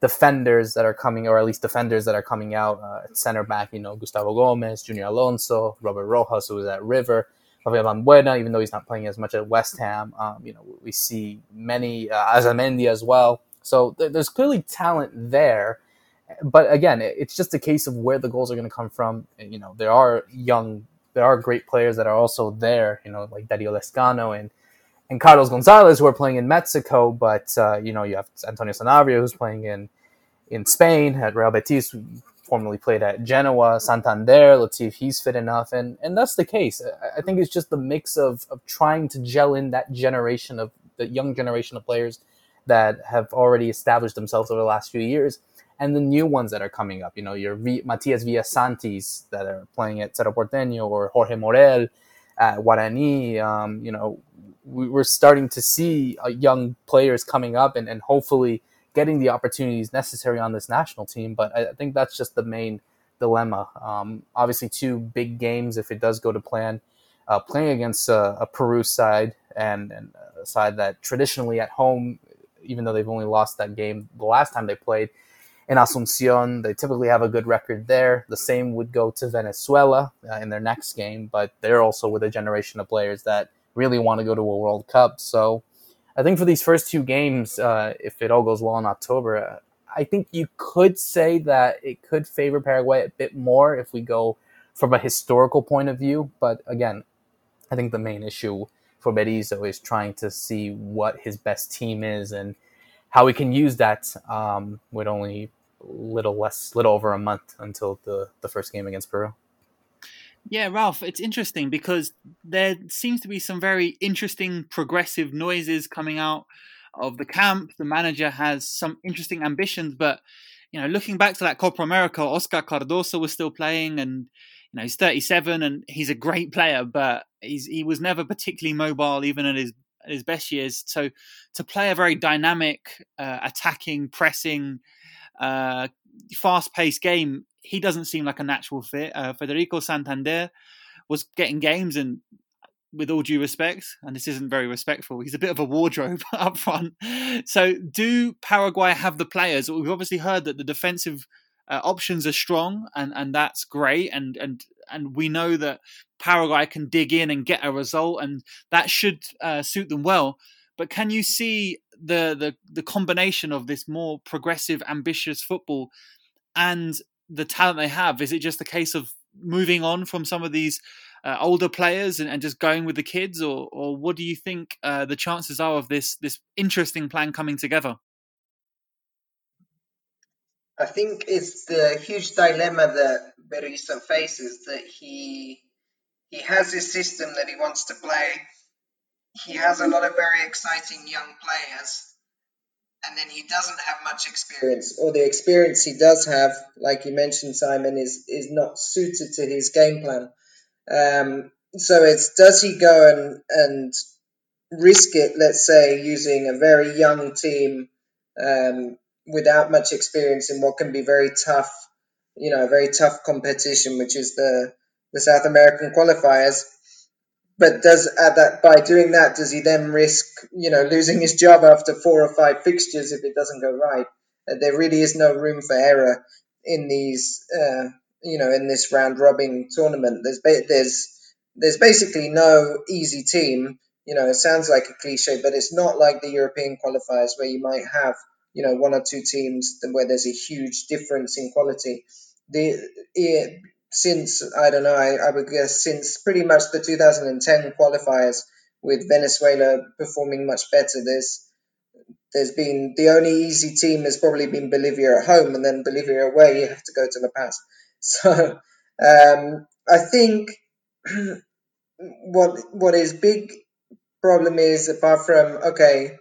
defenders that are coming, or at least defenders that are coming out uh, at center back. You know, Gustavo Gomez, Junior Alonso, Robert Rojas, who was at River. Javier Balbuena, even though he's not playing as much at West Ham. Um, you know, we see many uh, Arzamendia as well. So th- there's clearly talent there, but again, it's just a case of where the goals are going to come from. You know, there are young, there are great players that are also there. You know, like Dario Lezcano and and Carlos Gonzalez who are playing in Mexico, but uh, you know you have Antonio Sanabria who's playing in in Spain at Real Betis formerly played at Genoa, Santander. Let's see if he's fit enough, and and that's the case. I think it's just the mix of of trying to gel in that generation of the young generation of players that have already established themselves over the last few years, and the new ones that are coming up. You know, your v- Matias Villasantis that are playing at Cerro Porteño or Jorge Morel at Guarani. Um, you know, we, are starting to see uh, young players coming up, and and hopefully getting the opportunities necessary on this national team. But I, think that's just the main dilemma. Um, obviously, two big games if it does go to plan. Uh, playing against a, a, Peru side and, and, a side that traditionally at home, even though they've only lost that game the last time they played, in Asuncion. They typically have a good record there. The same would go to Venezuela uh, in their next game, but they're also with a generation of players that really want to go to a World Cup. So I think for these first two games, uh, if it all goes well in October, uh, I think you could say that it could favor Paraguay a bit more if we go from a historical point of view. But again, I think the main issue for Berizzo is trying to see what his best team is and how we can use that um, with only little less, little over a month until the, the first game against Peru. Yeah, Ralph, it's interesting because there seems to be some very interesting progressive noises coming out of the camp. The manager has some interesting ambitions, but you know, looking back to that Copa America, Oscar Cardozo was still playing, and you know he's 37 and he's a great player, but he's he was never particularly mobile, even at his his best years. So to play a very dynamic, uh, attacking, pressing, uh, fast-paced game, he doesn't seem like a natural fit. Uh, Federico Santander was getting games and with all due respect, and this isn't very respectful, he's a bit of a wardrobe up front. So, do Paraguay have the players? We've obviously heard that the defensive uh, options are strong, and, and that's great. And and and we know that Paraguay can dig in and get a result, and that should uh, suit them well. But can you see the, the the combination of this more progressive, ambitious football and the talent they have? Is it just a case of moving on from some of these uh, older players and, and, just going with the kids, or or what do you think uh, the chances are of this this interesting plan coming together? I think it's the huge dilemma that Berizzo faces that he he has his system that he wants to play. He has a lot of very exciting young players, and then he doesn't have much experience, or the experience he does have, like you mentioned, Simon, is is not suited to his game plan. Um, so it's does he go and and risk it? Let's say using a very young team um, without much experience in what can be very tough, you know, a very tough competition, which is the the South American qualifiers. But does at that by doing that, does he then risk, you know, losing his job after four or five fixtures if it doesn't go right? Uh, there really is no room for error in these uh, you know, in this round robin tournament. There's ba- there's there's basically no easy team. You know, it sounds like a cliche, but it's not like the European qualifiers where you might have you know one or two teams where there's a huge difference in quality. The since I don't know, I, I would guess since pretty much the 2010 qualifiers with Venezuela performing much better, there's there's been the only easy team has probably been Bolivia at home, and then Bolivia away you have to go to La Paz. So um, I think what what his big problem is, apart from okay,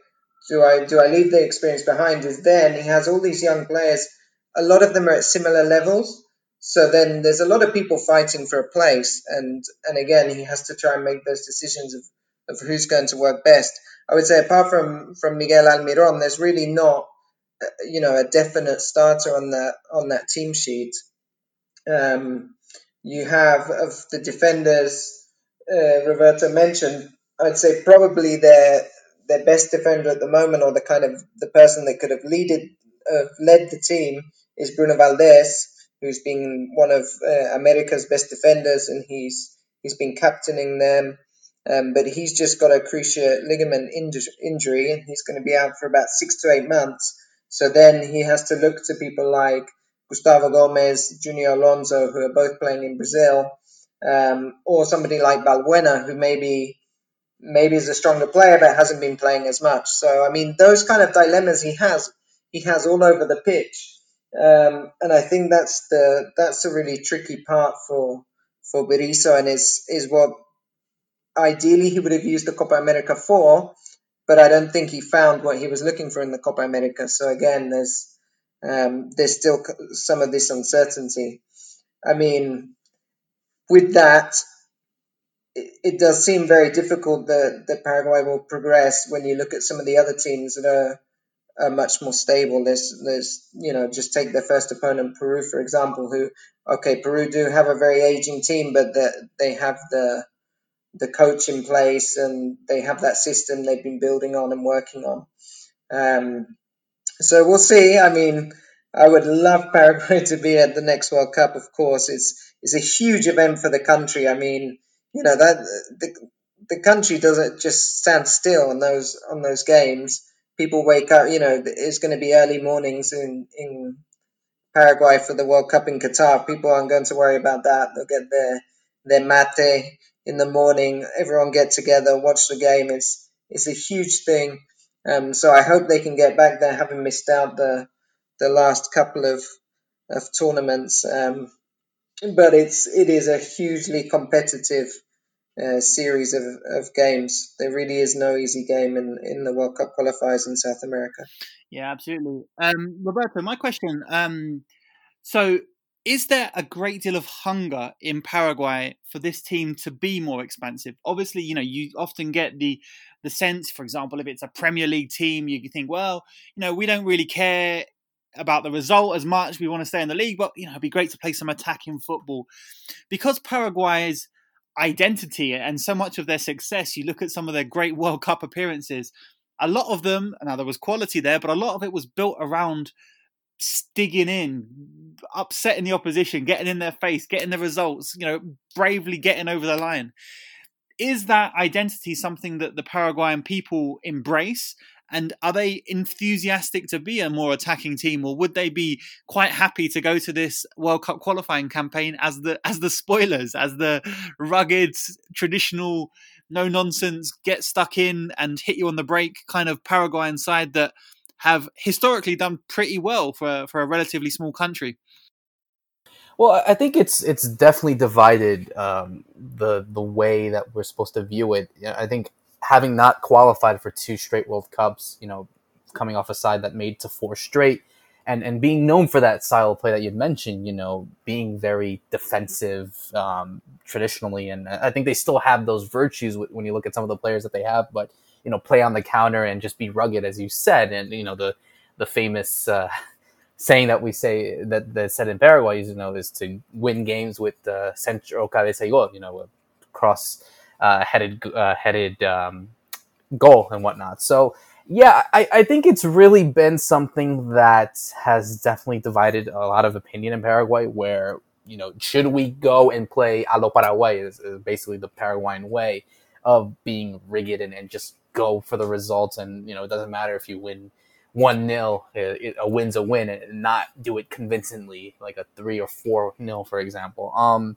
do I do I leave the experience behind? Is then he has all these young players. A lot of them are at similar levels. So then there's a lot of people fighting for a place, and and again he has to try and make those decisions of, of who's going to work best. I would say apart from from Miguel Almiron, there's really not uh, you know a definite starter on that on that team sheet. Um, you have of the defenders uh, Roberto mentioned. I'd say probably their their best defender at the moment, or the kind of the person that could have leaded uh, led the team, is Bruno Valdés, who's been one of uh, America's best defenders, and he's he's been captaining them. Um, but he's just got a cruciate ligament injury, and he's going to be out for about six to eight months. So then he has to look to people like Gustavo Gomez, Junior Alonso, who are both playing in Brazil, um, or somebody like Balbuena, who maybe maybe is a stronger player but hasn't been playing as much. So I mean, those kind of dilemmas he has, he has all over the pitch, um, and I think that's the that's a really tricky part for for Berizzo, and is is what ideally he would have used the Copa America for, but I don't think he found what he was looking for in the Copa America. So again, there's um, there's still some of this uncertainty. I mean, with that, it, it, does seem very difficult that, that Paraguay will progress when you look at some of the other teams that are, are much more stable. There's, there's, you know, just take their first opponent, Peru, for example, who, okay, Peru do have a very aging team, but the, they have the, the coach in place and they have that system they've been building on and working on. Um, so we'll see. I mean, I would love Paraguay to be at the next World Cup. Of course, it's it's a huge event for the country. I mean, you know that the the country doesn't just stand still on those on those games. People wake up. You know, it's going to be early mornings in in Paraguay for the World Cup in Qatar. People aren't going to worry about that. They'll get their their mate in the morning. Everyone get together, watch the game. It's it's a huge thing. Um, so I hope they can get back there, having missed out the the last couple of of tournaments. Um, but it's it is a hugely competitive uh, series of, of games. There really is no easy game in, in the World Cup qualifiers in South America. Yeah, absolutely. Um, Roberto, my question. Um, so, is there a great deal of hunger in Paraguay for this team to be more expansive? Obviously, you know, you often get the the sense, for example, if it's a Premier League team, you think, well, you know, we don't really care about the result as much. We want to stay in the league, but you know, it'd be great to play some attacking football because Paraguay's identity and so much of their success. You look at some of their great World Cup appearances. A lot of them, now there was quality there, but a lot of it was built around digging in, upsetting the opposition, getting in their face, getting the results, you know, bravely getting over the line. Is that identity something that the Paraguayan people embrace? And are they enthusiastic to be a more attacking team, or would they be quite happy to go to this World Cup qualifying campaign as the as the spoilers, as the rugged, traditional, no nonsense, get stuck in and hit you on the break kind of Paraguayan side that have historically done pretty well for for a relatively small country? Well, I think it's it's definitely divided um, the the way that we're supposed to view it. I think having not qualified for two straight World Cups, you know, coming off a side that made to four straight, and and being known for that style of play that you mentioned, you know, being very defensive um, traditionally, and I think they still have those virtues when you look at some of the players that they have, but you know, play on the counter and just be rugged, as you said, and you know the the famous. Uh, saying that we say that that said in Paraguay, you know, is to win games with uh, centro cabeza gol, you know, cross headed uh, headed um, goal and whatnot. So yeah, I, I think it's really been something that has definitely divided a lot of opinion in Paraguay. Where you know, should we go and play a lo Paraguay? Is, is basically the Paraguayan way of being rigid and, and just go for the results. And you know, it doesn't matter if you win one nil, a win's a win, and not do it convincingly, like a three or four nil, for example. Um,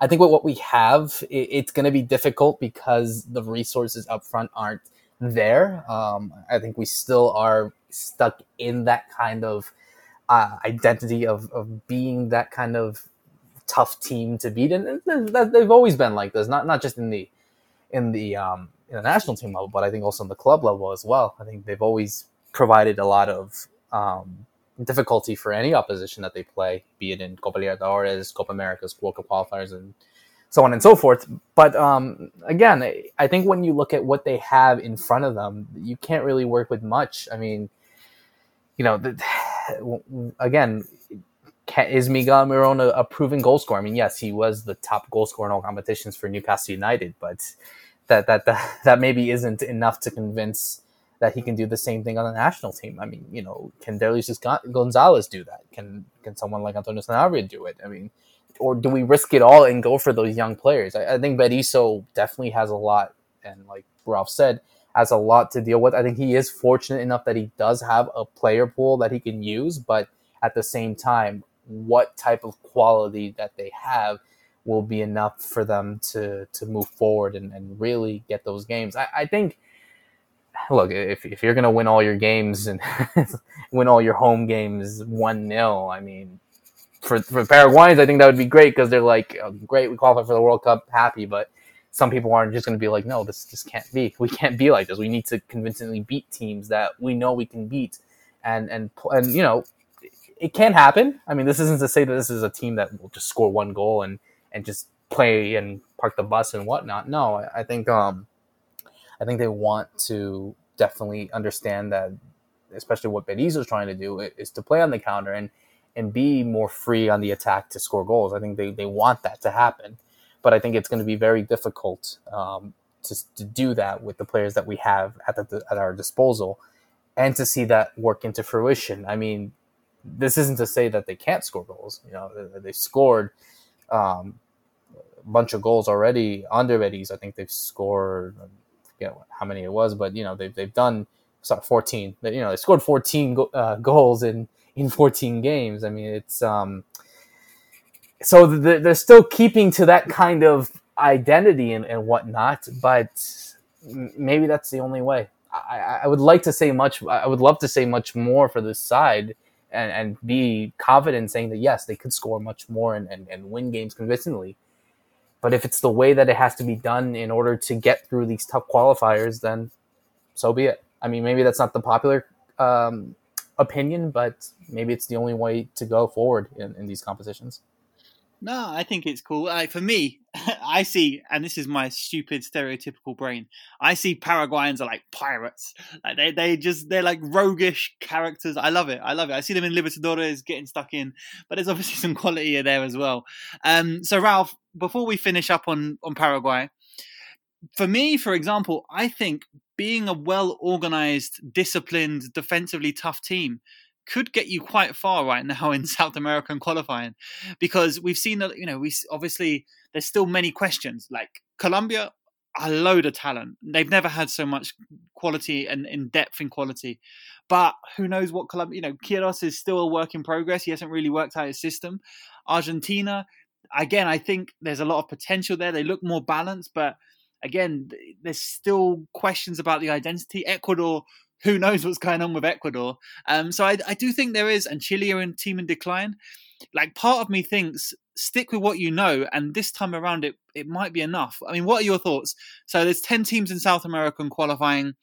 I think with what we have, it, it's going to be difficult because the resources up front aren't there. Um, I think we still are stuck in that kind of uh, identity of, of being that kind of tough team to beat, and they've always been like this. Not not just in the in the um, in the national team level, but I think also in the club level as well. I think they've always provided a lot of um, difficulty for any opposition that they play, be it in Copa Libertadores, Copa Americas, World Cup qualifiers, and so on and so forth. But um, again, I think when you look at what they have in front of them, you can't really work with much. I mean, you know, the, again, is Miguel Almiron a, a, proven goal scorer? I mean, yes, he was the top goal scorer in all competitions for Newcastle United, but that that that, that maybe isn't enough to convince that he can do the same thing on the national team. I mean, you know, can Derlis Gonzalez do that? Can can someone like Antonio Sanabria do it? I mean, or do we risk it all and go for those young players? I, I think Berizzo definitely has a lot, and like Ralph said, has a lot to deal with. I think he is fortunate enough that he does have a player pool that he can use, but at the same time, what type of quality that they have will be enough for them to to move forward and, and really get those games. I, I think look, if, if you're going to win all your games and win all your home games 1 0, I mean, for, for Paraguayans, I think that would be great because they're like, oh, great, we qualify for the World Cup, happy. But some people aren't just going to be like, no, this just can't be. We can't be like this. We need to convincingly beat teams that we know we can beat. And, and, and you know, it can happen. I mean, this isn't to say that this is a team that will just score one goal and, and just play and park the bus and whatnot. No, I, I think, um, I think they want to definitely understand that, especially what Benitez is trying to do, is to play on the counter and and be more free on the attack to score goals. I think they, they want that to happen, but I think it's going to be very difficult um, to, to do that with the players that we have at the, at our disposal, and to see that work into fruition. I mean, this isn't to say that they can't score goals. You know, they scored um, a bunch of goals already under Betis. I think they've scored, forget how many it was, but you know they've they've done sorry, 14. You know, they scored 14 go- uh, goals in in 14 games. I mean, it's um, so they're still keeping to that kind of identity and, and whatnot, but maybe that's the only way. I, I would like to say much. I would love to say much more for this side and, and be confident saying that yes, they could score much more and, and, and win games convincingly. But if it's the way that it has to be done in order to get through these tough qualifiers, then so be it. I mean, maybe that's not the popular um, opinion, but maybe it's the only way to go forward in, in these competitions. No, I think it's cool. Like for me, I see, and this is my stupid stereotypical brain. I see Paraguayans are like pirates. Like they, they just they're like roguish characters. I love it. I love it. I see them in Libertadores getting stuck in, but there's obviously some quality there as well. Um, so Ralph, before we finish up on on Paraguay, for me, for example, I think being a well organized, disciplined, defensively tough team could get you quite far right now in South American qualifying because we've seen that you know we obviously there's still many questions. Like Colombia a load of talent. They've never had so much quality and in depth in quality. But who knows what Colombia you know Queiroz is still a work in progress. He hasn't really worked out his system. Argentina again I think there's a lot of potential there. They look more balanced but again there's still questions about the identity. Ecuador who knows what's going on with Ecuador. Um, so I, I do think there is, and Chile are in team in decline. Like part of me thinks stick with what you know, and this time around it it might be enough. I mean, what are your thoughts? So there's ten teams in South American qualifying.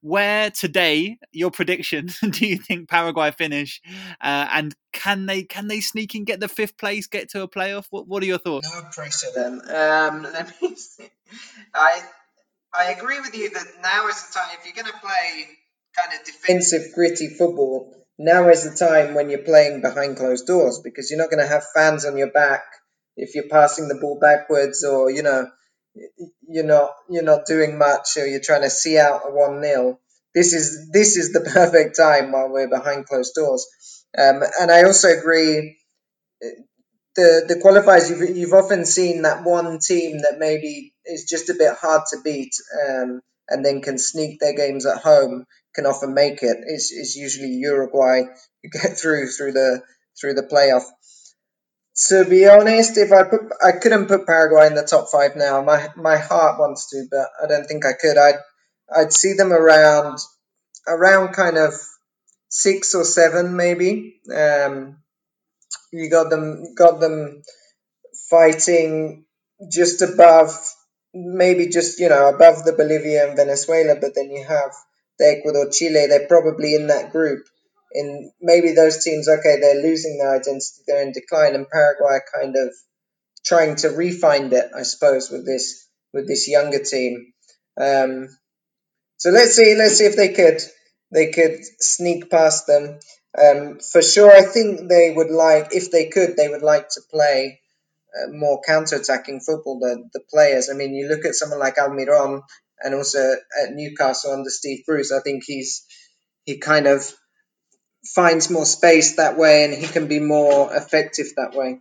Where today your prediction? do you think Paraguay finish? Uh, and can they can they sneak and get the fifth place, get to a playoff? What What are your thoughts? No pressure then. Um, let me see. I I agree with you that now is the time if you're going to play kind of defensive, gritty football, now is the time when you're playing behind closed doors because you're not going to have fans on your back if you're passing the ball backwards or you know you're not you're not doing much or you're trying to see out a one 0 This is this is the perfect time while we're behind closed doors. Um, and I also agree. The the qualifiers you've you've often seen that one team that maybe is just a bit hard to beat um, and then can sneak their games at home can often make it. It's, it's usually Uruguay who get through through the through the playoff. To be honest, if I put I couldn't put Paraguay in the top five now. My my heart wants to, but I don't think I could. I'd I'd see them around around kind of six or seven maybe. Um, you got them got them fighting just above maybe just you know above the Bolivia and Venezuela, but then you have Ecuador, Chile, they're probably in that group. In maybe those teams, okay, they're losing their identity, they're in decline, and Paraguay are kind of trying to refind it, I suppose, with this with this younger team. Um, so let's see, let's see if they could they could sneak past them. Um, for sure, I think they would like, if they could, they would like to play uh, more counter-attacking football. The the players. I mean, you look at someone like Almiron and also at Newcastle under Steve Bruce. I think he's he kind of finds more space that way, and he can be more effective that way.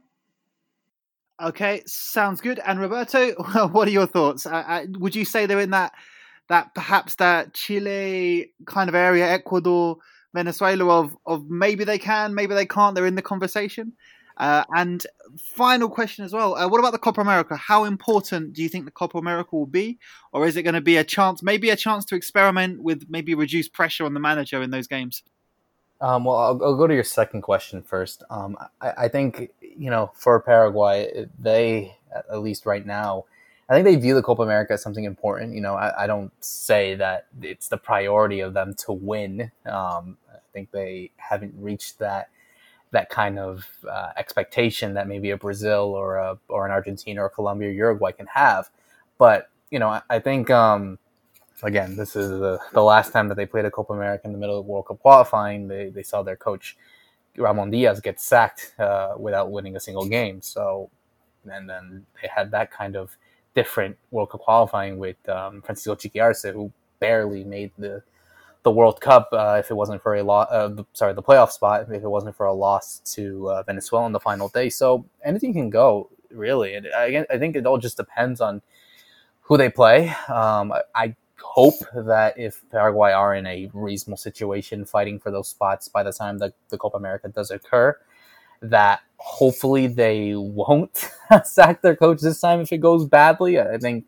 Okay, sounds good. And Roberto, what are your thoughts? Uh, would you say they're in that that perhaps that Chile kind of area, Ecuador, Venezuela of of maybe they can, maybe they can't. They're in the conversation. Uh, and final question as well: uh, What about the Copa America? How important do you think the Copa America will be, or is it going to be a chance, maybe a chance to experiment with maybe reduce pressure on the manager in those games? Um, well, I'll, I'll, go to your second question first. Um, I, I, think you know for Paraguay, they at least right now, I think they view the Copa America as something important. You know, I, I don't say that it's the priority of them to win. Um, I think they haven't reached that that kind of uh, expectation that maybe a Brazil or a or an Argentina or Colombia or Uruguay can have. But you know, I, I think um, again, this is the, the last time that they played a Copa America in the middle of World Cup qualifying. They they saw their coach Ramon Diaz get sacked uh, without winning a single game. So, and then they had that kind of different World Cup qualifying with um, Francisco Chiqui Arce, who barely made the the World Cup uh, if it wasn't for a loss. Uh, sorry, the playoff spot if it wasn't for a loss to uh, Venezuela on the final day. So anything can go really, and I, I think it all just depends on who they play. Um, I, I hope that if Paraguay are in a reasonable situation fighting for those spots by the time that the Copa America does occur, that hopefully they won't sack their coach this time if it goes badly. I think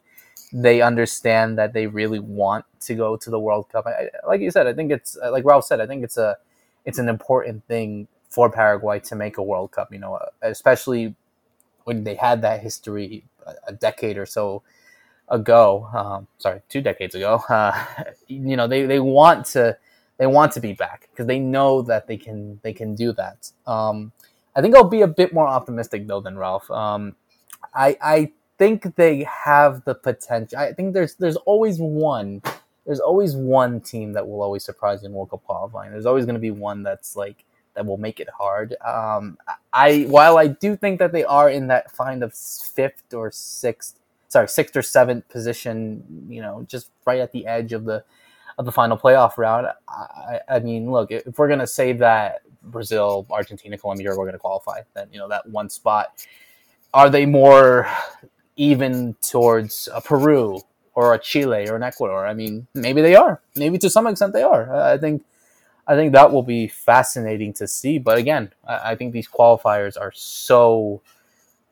they understand that they really want to go to the World Cup. I, like you said, I think it's like Ralph said. I think it's a it's an important thing for Paraguay to make a World Cup. You know, especially when they had that history a decade or so ago. Um, sorry, two decades ago. Uh, you know, they, they want to they want to be back because they know that they can they can do that. Um, I think I'll be a bit more optimistic though than Ralph. Um, I I think they have the potential. I think there's there's always one there's always one team that will always surprise in World Cup qualifying. There's always going to be one that's like that will make it hard. Um, I while I do think that they are in that kind of fifth or sixth, sorry, sixth or seventh position, you know, just right at the edge of the of the final playoff round. I, I mean, look, if we're gonna say that Brazil, Argentina, Colombia are going to qualify, then you know that one spot. Are they more even towards a Peru or a Chile or an Ecuador? I mean, maybe they are. Maybe to some extent they are. I think I think that will be fascinating to see. But again, I, think these qualifiers are so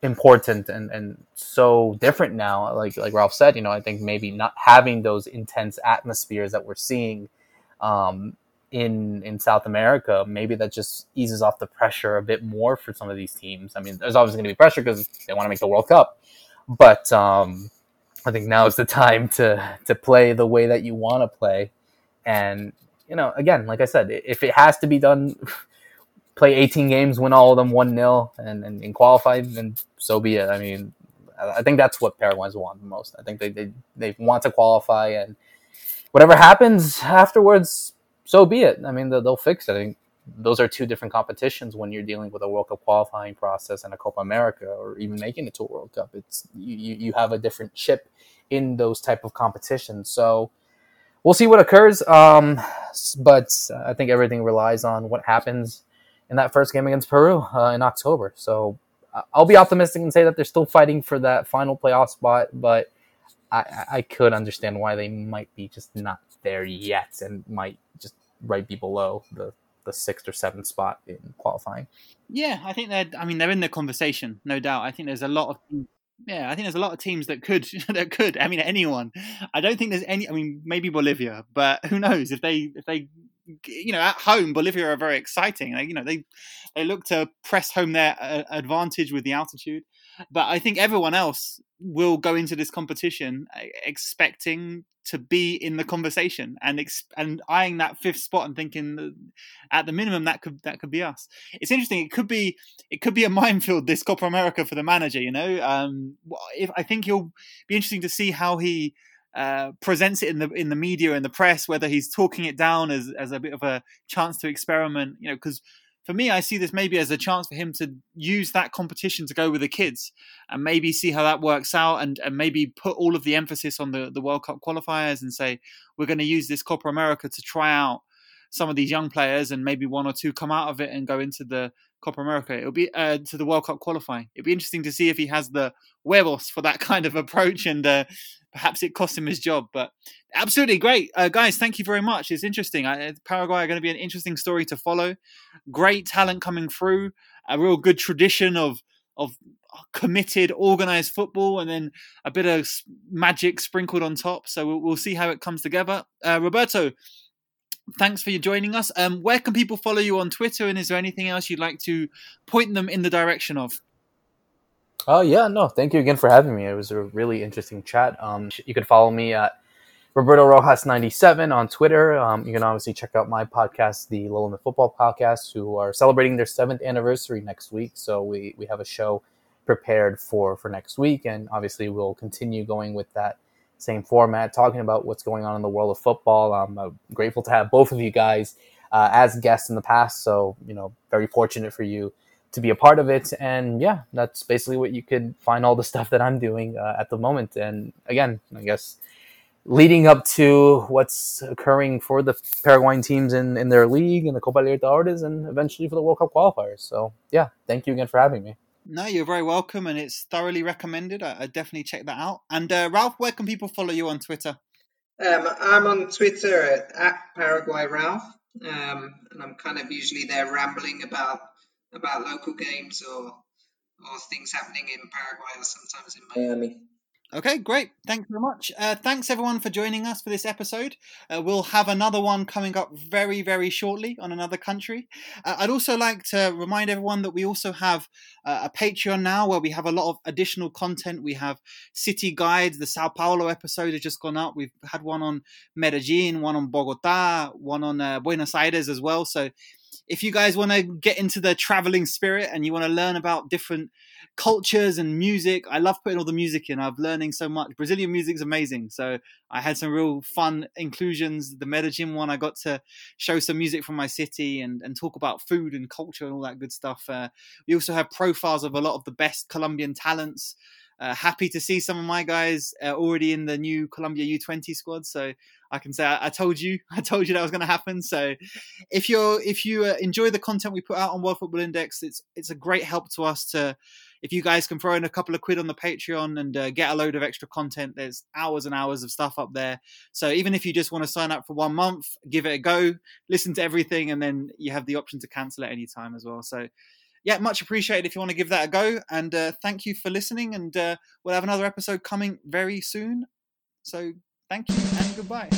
important and, and so different now. Like like Ralph said, you know, I think maybe not having those intense atmospheres that we're seeing um, in in South America, maybe that just eases off the pressure a bit more for some of these teams. I mean, there's obviously going to be pressure because they want to make the World Cup, but um, I think now is the time to to play the way that you want to play, and you know, again, like I said, if it has to be done, play 18 games, win all of them 1 0, and, and, and qualify, then so be it. I mean, I think that's what Paraguayans want the most. I think they, they, they want to qualify, and whatever happens afterwards, so be it. I mean, they'll, they'll fix it. I think those are two different competitions when you're dealing with a World Cup qualifying process and a Copa America, or even making it to a World Cup. It's you, you have a different chip in those type of competitions. So we'll see what occurs. Um, but I think everything relies on what happens in that first game against Peru uh, in October. So I'll be optimistic and say that they're still fighting for that final playoff spot, but I, I could understand why they might be just not there yet and might just right be below the the sixth or seventh spot in qualifying. Yeah, I think they're. I mean, they're in the conversation, no doubt. I think there's a lot of yeah, I think there's a lot of teams that could that could. I mean, anyone. I don't think there's any. I mean, maybe Bolivia, but who knows if they if they you know at home Bolivia are very exciting. They, you know they they look to press home their uh, advantage with the altitude, but I think everyone else will go into this competition uh, expecting to be in the conversation and ex- and eyeing that fifth spot and thinking at the minimum that could that could be us. It's interesting. It could be it could be a minefield this Copa America for the manager. You know, um, if I think he'll be interesting to see how he. Uh, presents it in the in the media and the press, whether he's talking it down as as a bit of a chance to experiment, you know, because for me, I see this maybe as a chance for him to use that competition to go with the kids and maybe see how that works out and, and maybe put all of the emphasis on the, the World Cup qualifiers and say, we're going to use this Copa America to try out some of these young players and maybe one or two come out of it and go into the Copa America. It'll be uh, to the World Cup qualifying. It'll be interesting to see if he has the huevos for that kind of approach and uh, perhaps it cost him his job. But absolutely great, uh, guys. Thank you very much. It's interesting. Uh, Paraguay are going to be an interesting story to follow. Great talent coming through. A real good tradition of of committed, organized football, and then a bit of magic sprinkled on top. So we'll, we'll see how it comes together. Uh, Roberto. Thanks for you joining us. Um, where can people follow you on Twitter, and is there anything else you'd like to point them in the direction of? Oh yeah, no, thank you again for having me. It was a really interesting chat. Um, you can follow me at Roberto Rojas ninety seven on Twitter. Um, you can obviously check out my podcast, the Low Limit Football Podcast, who are celebrating their seventh anniversary next week. So we we have a show prepared for for next week, and obviously we'll continue going with that same format, talking about what's going on in the world of football. I'm uh, grateful to have both of you guys uh, as guests in the past. So you know, very fortunate for you to be a part of it. And yeah, that's basically what you could find all the stuff that I'm doing uh, at the moment. And again, I guess leading up to what's occurring for the Paraguayan teams in, in their league and the Copa Libertadores and eventually for the World Cup qualifiers. So, yeah, thank you again for having me. No, you're very welcome, and it's thoroughly recommended. I, I definitely check that out. And uh, Ralph, where can people follow you on Twitter? Um, I'm on Twitter at, at Paraguay Ralph, um, and I'm kind of usually there rambling about about local games or or things happening in Paraguay or sometimes in Miami. Okay, great. Thanks very much. Uh, thanks everyone for joining us for this episode. Uh, we'll have another one coming up very, very shortly on another country. Uh, I'd also like to remind everyone that we also have uh, a Patreon now where we have a lot of additional content. We have city guides. The Sao Paulo episode has just gone up. We've had one on Medellin, one on Bogota, one on uh, Buenos Aires as well. So if you guys want to get into the traveling spirit and you want to learn about different cultures and music. I love putting all the music in. I've learning so much. Brazilian music is amazing. So I had some real fun inclusions. The Medellin one, I got to show some music from my city and, and talk about food and culture and all that good stuff. Uh, we also have profiles of a lot of the best Colombian talents. Uh, happy to see some of my guys uh, already in the new Colombia U20 squad. So I can say I, I told you, I told you that was going to happen. So if you're if you uh, enjoy the content we put out on World Football Index, it's it's a great help to us to. If you guys can throw in a couple of quid on the Patreon and uh, get a load of extra content, there's hours and hours of stuff up there. So even if you just want to sign up for one month, give it a go, listen to everything, and then you have the option to cancel at any time as well. So yeah, much appreciated if you want to give that a go. And uh, thank you for listening. And uh, we'll have another episode coming very soon. So thank you and goodbye.